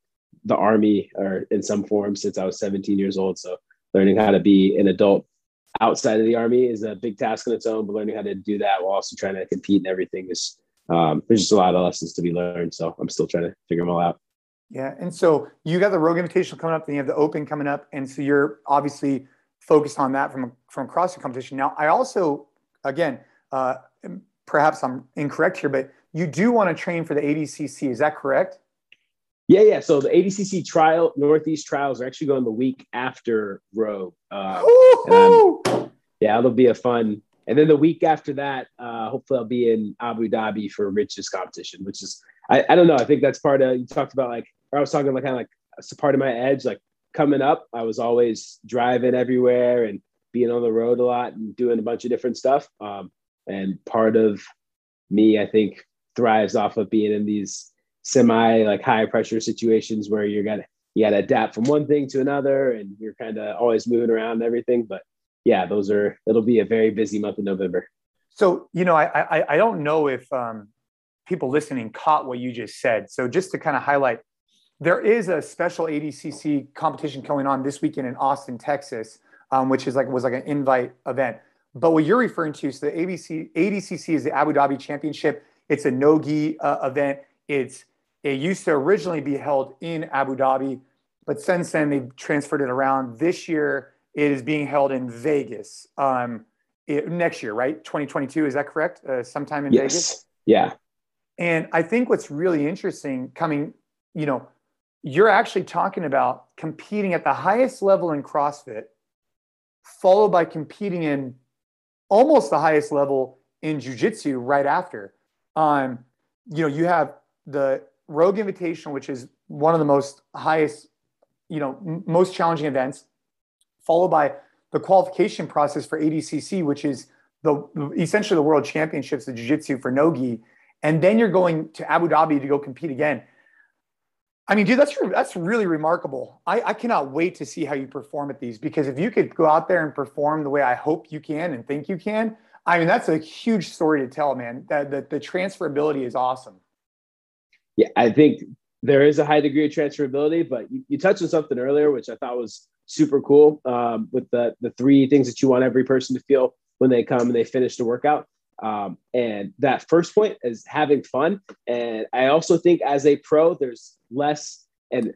the army or in some form since I was 17 years old. So learning how to be an adult outside of the army is a big task on its own, but learning how to do that while also trying to compete and everything is um, there's just a lot of lessons to be learned. So I'm still trying to figure them all out. Yeah, and so you got the Rogue Invitational coming up, then you have the Open coming up, and so you're obviously focused on that from from CrossFit competition. Now, I also, again, uh, perhaps I'm incorrect here, but you do want to train for the ADCC. Is that correct? Yeah, yeah. So the ADCC trial, Northeast trials are actually going the week after Rogue. Uh, yeah, it'll be a fun. And then the week after that, uh, hopefully I'll be in Abu Dhabi for Rich's competition, which is I, I don't know. I think that's part of you talked about like or I was talking like kind of like it's a part of my edge. Like coming up, I was always driving everywhere and being on the road a lot and doing a bunch of different stuff. Um, and part of me, I think, thrives off of being in these semi like high pressure situations where you're gonna you gotta adapt from one thing to another and you're kind of always moving around and everything. But yeah, those are it'll be a very busy month of November. So you know, I I, I don't know if um, people listening caught what you just said. So just to kind of highlight, there is a special ADCC competition going on this weekend in Austin, Texas, um, which is like was like an invite event. But what you're referring to, so the ABC ADCC is the Abu Dhabi Championship. It's a no-gi uh, event. It's it used to originally be held in Abu Dhabi, but since then they've transferred it around. This year it is being held in Vegas. Um, it, next year, right? 2022, is that correct? Uh, sometime in yes. Vegas. Yeah. And I think what's really interesting coming, you know, you're actually talking about competing at the highest level in CrossFit, followed by competing in almost the highest level in Jiu-Jitsu right after. Um, you know, you have the Rogue Invitational, which is one of the most highest, you know, m- most challenging events, followed by the qualification process for ADCC, which is the essentially the World Championships of Jiu-Jitsu for Nogi, and then you're going to Abu Dhabi to go compete again. I mean, dude, that's that's really remarkable. I, I cannot wait to see how you perform at these because if you could go out there and perform the way I hope you can and think you can, I mean, that's a huge story to tell, man. That the, the transferability is awesome yeah, I think there is a high degree of transferability, but you, you touched on something earlier, which I thought was super cool um, with the, the three things that you want every person to feel when they come and they finish the workout. Um, and that first point is having fun. And I also think as a pro, there's less, and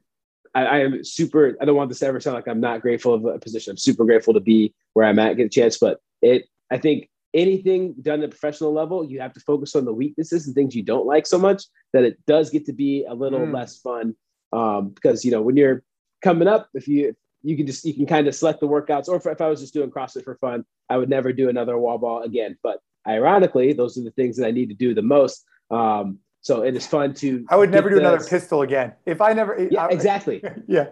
I, I, am super, I don't want this to ever sound like I'm not grateful of a position. I'm super grateful to be where I'm at, get a chance, but it, I think anything done at a professional level, you have to focus on the weaknesses and things you don't like so much that it does get to be a little mm. less fun. Um, because you know when you're coming up, if you you can just you can kind of select the workouts, or if, if I was just doing CrossFit for fun, I would never do another wall ball again. But ironically, those are the things that I need to do the most. Um, so it is fun to. I would never do another pistol again. If I never. Yeah, I, exactly. yeah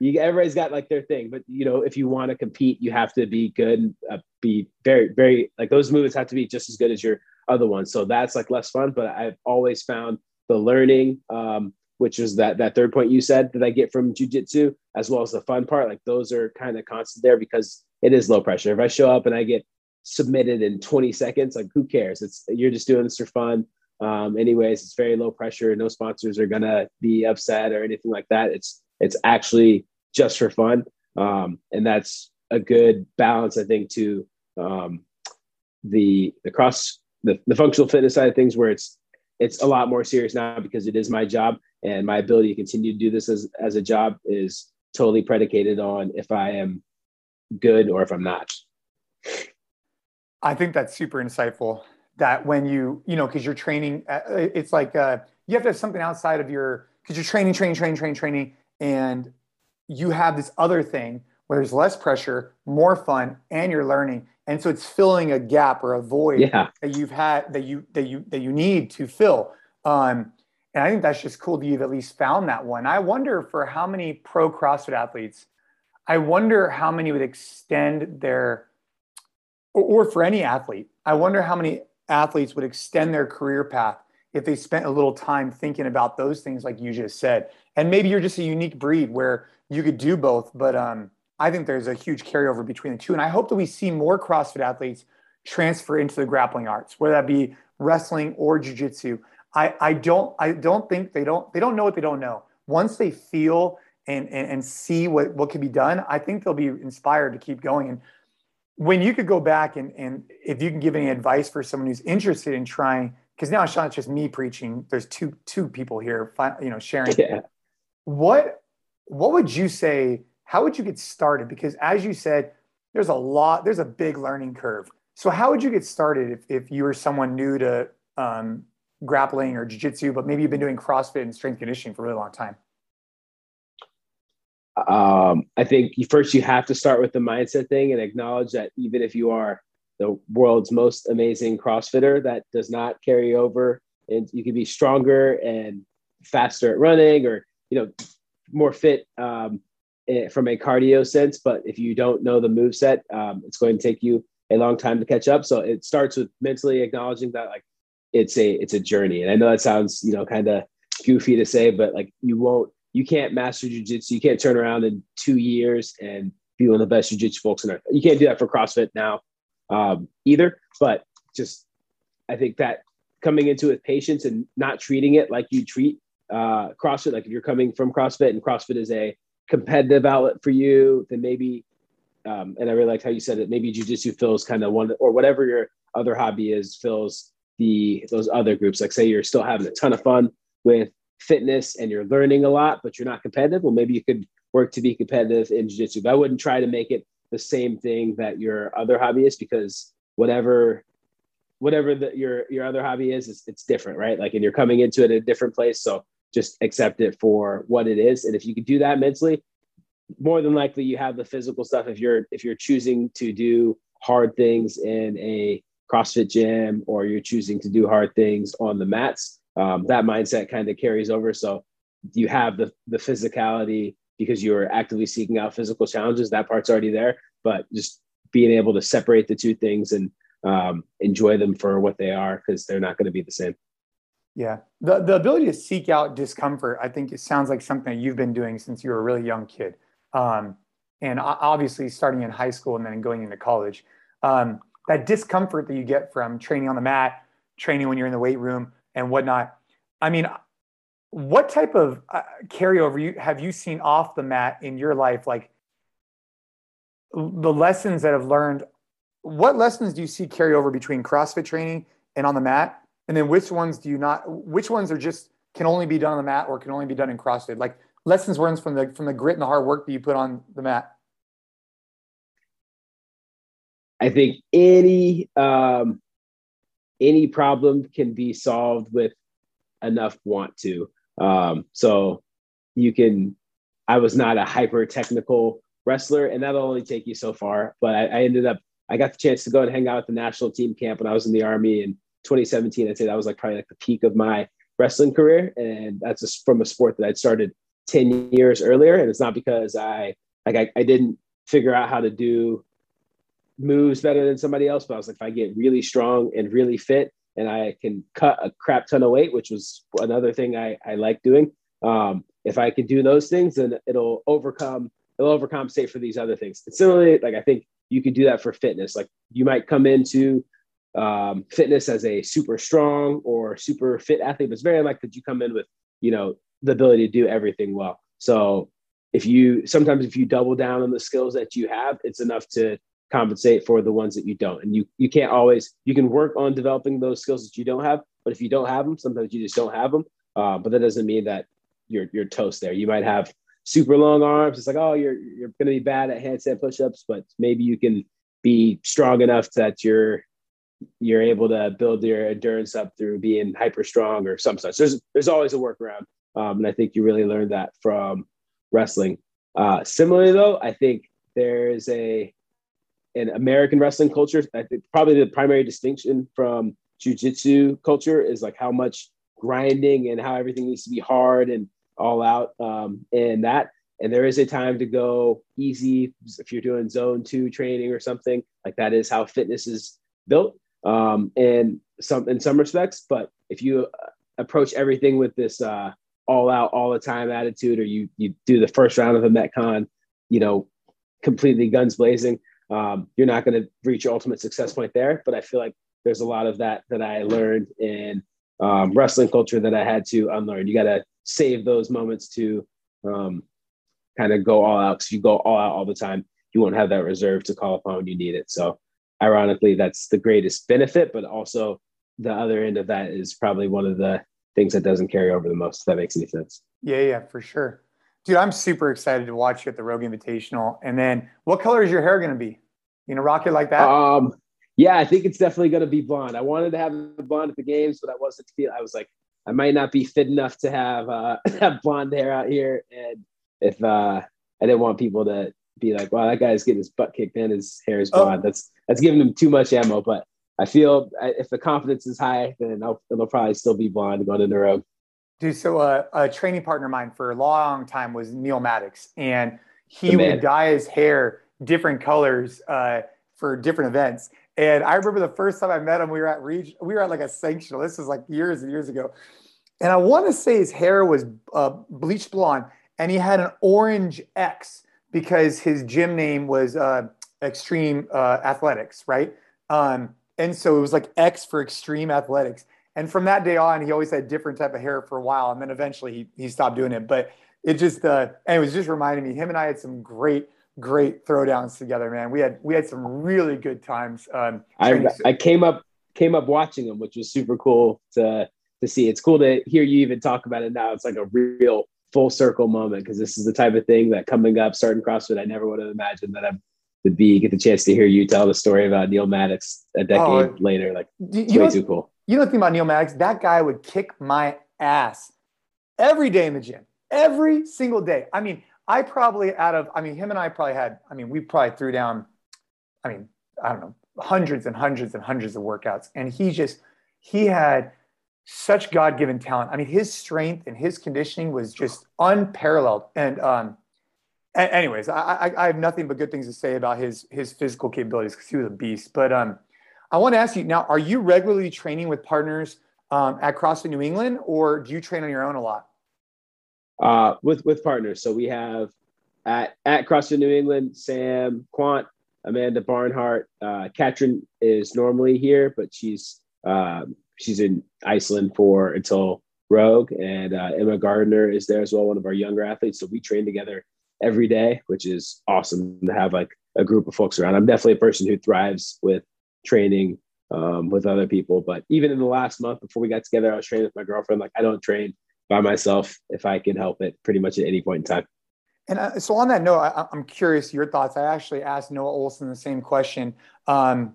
you everybody's got like their thing, but you know, if you want to compete, you have to be good uh, be very, very like those movements have to be just as good as your other ones. So that's like less fun, but I've always found the learning, um, which is that that third point you said that I get from jujitsu, as well as the fun part. Like those are kind of constant there because it is low pressure. If I show up and I get submitted in 20 seconds, like who cares? It's you're just doing this for fun. Um, anyways, it's very low pressure. No sponsors are gonna be upset or anything like that. It's it's actually just for fun. Um, and that's a good balance, I think, to um, the the cross the, the functional fitness side of things where it's it's a lot more serious now because it is my job and my ability to continue to do this as, as a job is totally predicated on if I am good or if I'm not. I think that's super insightful that when you, you know, cause you're training, uh, it's like, uh, you have to have something outside of your, cause you're training, training, training, training, training. And you have this other thing where there's less pressure, more fun, and you're learning. And so it's filling a gap or a void yeah. that you've had that you that you that you need to fill. Um, and I think that's just cool that you've at least found that one. I wonder for how many pro CrossFit athletes, I wonder how many would extend their, or, or for any athlete, I wonder how many athletes would extend their career path if they spent a little time thinking about those things like you just said. And maybe you're just a unique breed where you could do both, but um, I think there's a huge carryover between the two. And I hope that we see more CrossFit athletes transfer into the grappling arts, whether that be wrestling or jujitsu. I, I don't I don't think they don't they don't know what they don't know. Once they feel and, and, and see what, what can be done, I think they'll be inspired to keep going. And when you could go back and, and if you can give any advice for someone who's interested in trying, because now Sean, it's just me preaching. There's two two people here, you know, sharing. Yeah what what would you say? How would you get started? Because as you said, there's a lot, there's a big learning curve. So how would you get started if, if you were someone new to um, grappling or jiu-jitsu, but maybe you've been doing CrossFit and strength conditioning for a really long time? Um, I think first you have to start with the mindset thing and acknowledge that even if you are the world's most amazing CrossFitter, that does not carry over, and you can be stronger and faster at running, or you know, more fit um, eh, from a cardio sense. But if you don't know the move set, um, it's going to take you a long time to catch up. So it starts with mentally acknowledging that like it's a it's a journey. And I know that sounds you know kind of goofy to say, but like you won't you can't master jujitsu. You can't turn around in two years and be one of the best jujitsu folks in earth. You can't do that for CrossFit now um, either. But just, I think that coming into it with patience and not treating it like you treat uh, CrossFit, like if you're coming from CrossFit and CrossFit is a competitive outlet for you, then maybe, um, and I really liked how you said it, maybe jujitsu fills kind of one, or whatever your other hobby is, fills the those other groups. Like say you're still having a ton of fun with fitness and you're learning a lot, but you're not competitive, well, maybe you could work to be competitive in jiu-jitsu. But I wouldn't try to make it the same thing that your other hobby is because whatever whatever the, your your other hobby is, it's, it's different, right? Like, and you're coming into it a different place, so just accept it for what it is. And if you can do that mentally, more than likely you have the physical stuff. If you're if you're choosing to do hard things in a CrossFit gym or you're choosing to do hard things on the mats, um, that mindset kind of carries over. So you have the the physicality because you're actively seeking out physical challenges. That part's already there, but just being able to separate the two things and um, enjoy them for what they are because they're not going to be the same. Yeah, the the ability to seek out discomfort, I think it sounds like something that you've been doing since you were a really young kid, um, and obviously starting in high school and then going into college. Um, that discomfort that you get from training on the mat, training when you're in the weight room, and whatnot. I mean, what type of uh, carryover you have you seen off the mat in your life? Like the lessons that have learned. What lessons do you see carry over between CrossFit training and on the mat? And then which ones do you not? Which ones are just can only be done on the mat or can only be done in CrossFit? Like lessons learned from the from the grit and the hard work that you put on the mat. I think any um, any problem can be solved with enough want to. Um, so you can. I was not a hyper technical wrestler, and that'll only take you so far. But I, I, ended up. I got the chance to go and hang out at the national team camp when I was in the army in 2017. I'd say that was like probably like the peak of my wrestling career, and that's just from a sport that I'd started 10 years earlier. And it's not because I like I, I didn't figure out how to do moves better than somebody else, but I was like, if I get really strong and really fit and I can cut a crap ton of weight, which was another thing I, I like doing. Um, if I can do those things, then it'll overcome, it'll overcompensate for these other things. And similarly, like I think you could do that for fitness. Like you might come into um, fitness as a super strong or super fit athlete, but it's very unlikely that you come in with, you know, the ability to do everything well. So if you sometimes if you double down on the skills that you have, it's enough to compensate for the ones that you don't. And you you can't always you can work on developing those skills that you don't have, but if you don't have them, sometimes you just don't have them. Uh, but that doesn't mean that you're you're toast there. You might have super long arms. It's like oh you're you're going to be bad at handstand push-ups, but maybe you can be strong enough that you're you're able to build your endurance up through being hyper strong or some such. There's there's always a workaround, um, and I think you really learned that from wrestling. Uh, similarly, though, I think there's a in American wrestling culture, I think probably the primary distinction from jujitsu culture is like how much grinding and how everything needs to be hard and all out. Um, and that, and there is a time to go easy if you're doing zone two training or something like that is how fitness is built. Um, and some in some respects, but if you approach everything with this uh, all out all the time attitude, or you you do the first round of a metcon, you know, completely guns blazing, um, you're not going to reach your ultimate success point there. But I feel like there's a lot of that that I learned in um, wrestling culture that I had to unlearn. You got to save those moments to um, kind of go all out. Because you go all out all the time, you won't have that reserve to call upon when you need it. So, ironically, that's the greatest benefit. But also, the other end of that is probably one of the things that doesn't carry over the most. If that makes any sense. Yeah, yeah, for sure. Dude, I'm super excited to watch you at the Rogue Invitational. And then, what color is your hair going to be? You know, rock it like that? Um, yeah, I think it's definitely going to be blonde. I wanted to have the blonde at the games, but I wasn't feel. I was like, I might not be fit enough to have uh, have blonde hair out here, and if uh, I didn't want people to be like, "Wow, that guy's getting his butt kicked in, his hair is oh. blonde." Oh. That's that's giving him too much ammo. But I feel if the confidence is high, then I'll, it'll probably still be blonde going in the road. Dude, so uh, a training partner of mine for a long time was Neal Maddox, and he would dye his hair different colors uh, for different events. And I remember the first time I met him, we were at Reg- we were at like a sanctional. This was like years and years ago, and I want to say his hair was uh, bleached blonde, and he had an orange X because his gym name was uh, Extreme uh, Athletics, right? Um, and so it was like X for Extreme Athletics. And from that day on, he always had different type of hair for a while, and then eventually he he stopped doing it. But it just uh, and it was just reminding me. Him and I had some great great throwdowns together, man. We had we had some really good times. Um, I I came up came up watching them, which was super cool to to see. It's cool to hear you even talk about it now. It's like a real full circle moment because this is the type of thing that coming up starting CrossFit, I never would have imagined that I would be get the chance to hear you tell the story about Neal Maddox a decade oh, later. Like it's way too cool you know the thing about Neal Maddox? That guy would kick my ass every day in the gym, every single day. I mean, I probably out of, I mean, him and I probably had, I mean, we probably threw down, I mean, I don't know, hundreds and hundreds and hundreds of workouts. And he just, he had such God given talent. I mean, his strength and his conditioning was just unparalleled. And, um, anyways, I, I, have nothing but good things to say about his his physical capabilities because he was a beast. But um, I want to ask you now: Are you regularly training with partners um, at CrossFit New England, or do you train on your own a lot? Uh, with with partners. So we have at at CrossFit New England, Sam Kwant, Amanda Barnhart, uh, Katrin is normally here, but she's um, she's in Iceland for until Rogue, and uh, Emma Gardner is there as well, one of our younger athletes. So we train together every day, which is awesome to have like a group of folks around. I'm definitely a person who thrives with training um, with other people. But even in the last month before we got together, I was training with my girlfriend. Like I don't train by myself if I can help it, pretty much at any point in time. And uh, so on that note, I, am curious your thoughts. I actually asked Noah Ohlsen the same question. Um,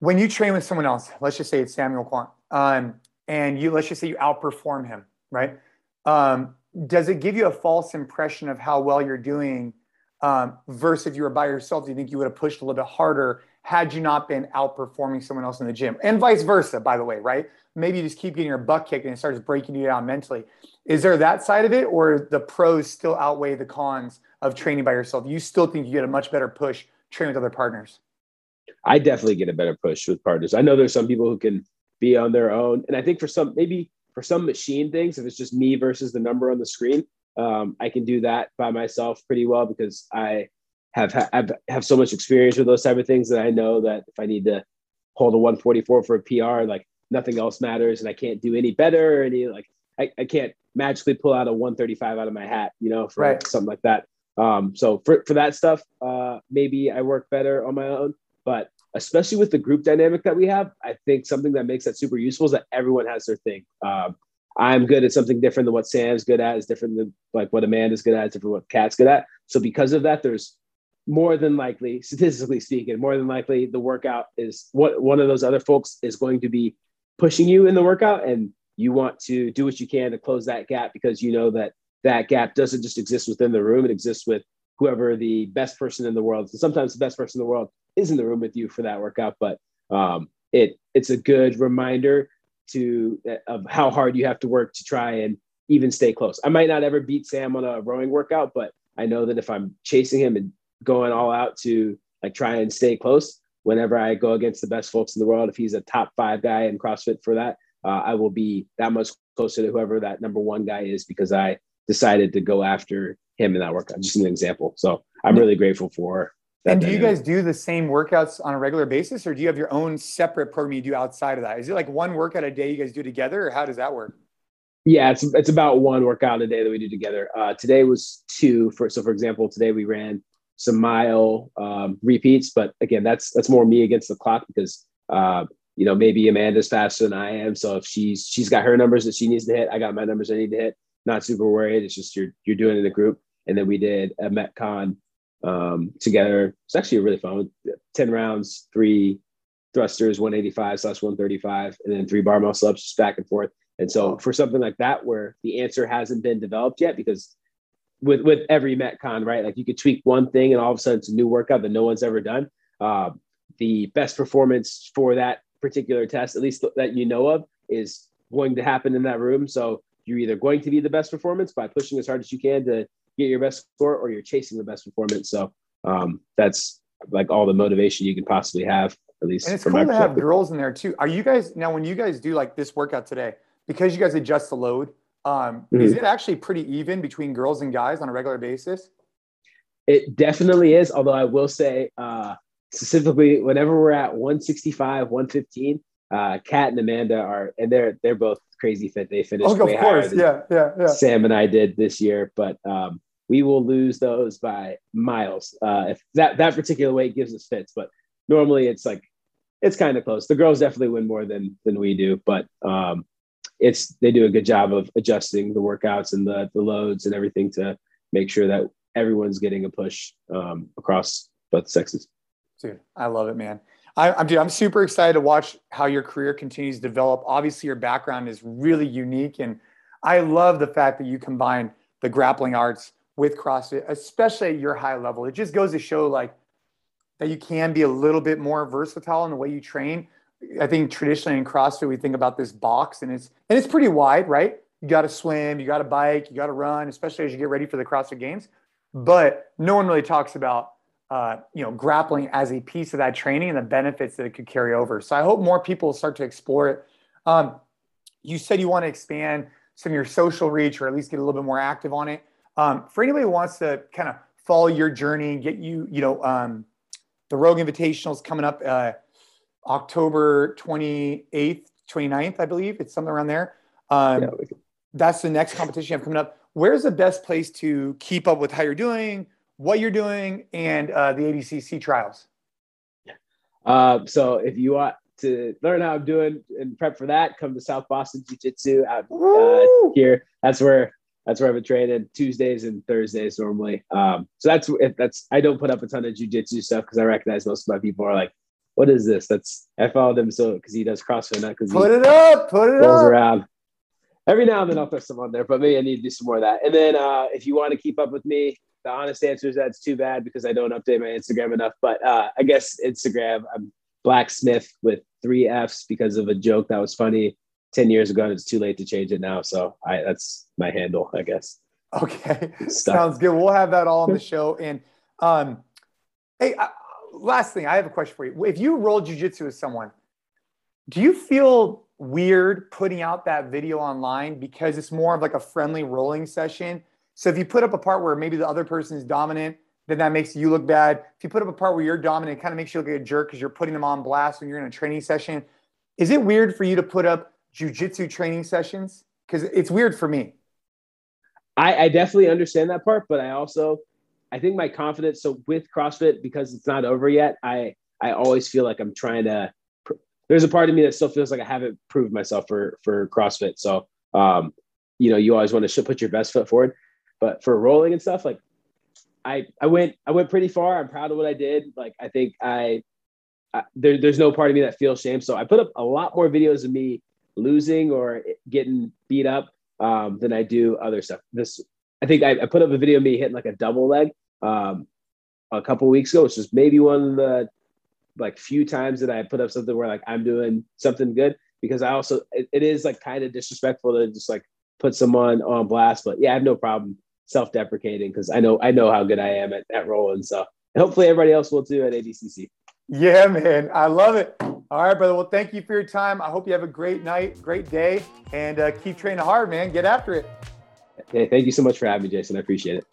when you train with someone else, let's just say it's Samuel Kwant, um, and you let's just say you outperform him, right? Um, does it give you a false impression of how well you're doing um, versus if you were by yourself? Do you think you would have pushed a little bit harder had you not been outperforming someone else in the gym? And vice versa, by the way, right? Maybe you just keep getting your butt kicked and it starts breaking you down mentally. Is there that side of it, or the pros still outweigh the cons of training by yourself? You still think you get a much better push training with other partners? I definitely get a better push with partners. I know there's some people who can be on their own. And I think for some, maybe for some machine things, if it's just me versus the number on the screen, um, I can do that by myself pretty well because I have, have have so much experience with those type of things that I know that if I need to hold a 144 for a PR, like nothing else matters, and I can't do any better or any like I, I can't magically pull out a 135 out of my hat, you know, for right. something like that. Um, so for for that stuff, uh, maybe I work better on my own, but especially with the group dynamic that we have, I think something that makes that super useful is that everyone has their thing. Um, I'm good at something different than what Sam's good at, is different than like what Amanda's good at, is different what Kat's good at. So because of that, there's more than likely, statistically speaking, more than likely the workout is what one of those other folks is going to be pushing you in the workout. And you want to do what you can to close that gap because you know that that gap doesn't just exist within the room, it exists with whoever the best person in the world. So sometimes the best person in the world is in the room with you for that workout, but um, it it's a good reminder to of how hard you have to work to try and even stay close. I might not ever beat Sam on a rowing workout, but I know that if I'm chasing him and going all out to like try and stay close whenever I go against the best folks in the world. If he's a top five guy in CrossFit for that, uh, I will be that much closer to whoever that number one guy is because I decided to go after him in that workout. Just an example. So I'm really grateful for. and do you guys do the same workouts on a regular basis, or do you have your own separate program you do outside of that? Is it like one workout a day you guys do together, or how does that work? Yeah, it's it's about one workout a day that we do together. Uh, today was two. For so, for example, today we ran some mile um, repeats. But again, that's that's more me against the clock because uh, you know maybe Amanda's faster than I am. So if she's she's got her numbers that she needs to hit, I got my numbers I need to hit. not super worried. It's just you're you're doing it in a group. And then we did a Metcon um, together. It's actually really fun. Ten rounds, three thrusters, 185 slash 135, and then three barbell ups, just back and forth. And so for something like that, where the answer hasn't been developed yet, because with with every Metcon, right? Like you could tweak one thing, and all of a sudden it's a new workout that no one's ever done. Uh, the best performance for that particular test, at least that you know of, is going to happen in that room. So you're either going to be the best performance by pushing as hard as you can to get your best score, or you're chasing the best performance. So um, that's like all the motivation you can possibly have. At least, and it's cool to have girls in there too. Are you guys now when you guys do like this workout today because you guys adjust the load? Um, mm-hmm. Is it actually pretty even between girls and guys on a regular basis? It definitely is. Although I will say, uh, specifically, whenever we're at 165, 115, uh, Kat and Amanda are, and they're they're both crazy fit. They finished. Oh, of course, yeah, yeah, yeah. Sam and I did this year, but um, we will lose those by miles uh, if that that particular weight gives us fits. But normally, it's like it's kind of close. The girls definitely win more than than we do, but um, it's they do a good job of adjusting the workouts and the the loads and everything to make sure that everyone's getting a push um, across both sexes. Dude, I love it, man. I, I'm, dude, I'm super excited to watch how your career continues to develop. Obviously, your background is really unique, and I love the fact that you combine the grappling arts with CrossFit, especially at your high level. It just goes to show like that you can be a little bit more versatile in the way you train. I think traditionally in CrossFit we think about this box, and it's and it's pretty wide, right? You got to swim, you got to bike, you got to run, especially as you get ready for the CrossFit Games. But no one really talks about uh, you know, grappling as a piece of that training and the benefits that it could carry over. So I hope more people start to explore it. Um, you said you want to expand some of your social reach or at least get a little bit more active on it. Um, for anybody who wants to kind of follow your journey and get you, you know, um, the Rogue Invitational is coming up uh, October 28th, 29th, I believe. It's something around there. Um, yeah, that's the next competition you have coming up. Where's the best place to keep up with how you're doing? what you're doing and uh, the ADCC trials. Uh, so if you want to learn how I'm doing and prep for that, come to South Boston Jiu Jitsu out uh, here. That's where that's where I've been training Tuesdays and Thursdays normally. Um, so that's if that's I don't put up a ton of jujitsu stuff because I recognize most of my people are like, "What is this?" That's I followed him so because he does CrossFit, not because put it up, put it rolls up. around. Every now and then I'll put some on there, but maybe I need to do some more of that. And then uh, if you want to keep up with me, the honest answer is that's too bad because I don't update my Instagram enough. But uh, I guess Instagram, I'm Blacksmith with three F's because of a joke that was funny 10 years ago and it's too late to change it now. So I that's my handle, I guess. Okay. Sounds good. We'll have that all on the show. And um, hey, uh, last thing, I have a question for you. If you roll jujitsu with someone, do you feel weird putting out that video online because it's more of like a friendly rolling session so if you put up a part where maybe the other person is dominant, then that makes you look bad. If you put up a part where you're dominant, it kind of makes you look like a jerk because you're putting them on blast when you're in a training session. Is it weird for you to put up jujitsu training sessions? Because it's weird for me. I, I definitely understand that part, but I also I think my confidence. So with CrossFit, because it's not over yet, I I always feel like I'm trying to. There's a part of me that still feels like I haven't proved myself for for CrossFit. So um, you know, you always want to put your best foot forward. But for rolling and stuff, like I I went I went pretty far. I'm proud of what I did. Like I think I, I there, there's no part of me that feels shame. So I put up a lot more videos of me losing or getting beat up um, than I do other stuff. This I think I, I, put up a video of me hitting like a double leg um, a couple weeks ago, which is maybe one of the like few times that I put up something where like I'm doing something good because I also it, it is like kind of disrespectful to just like put someone on blast. But yeah, I have no problem self-deprecating because I know I know how good I am at, at rolling. So hopefully everybody else will too at ADCC. Yeah, man, I love it. All right, brother. Well, thank you for your time. I hope you have a great night, great day, and uh, keep training hard, man. Get after it. Hey, thank you so much for having me, Jason. I appreciate it.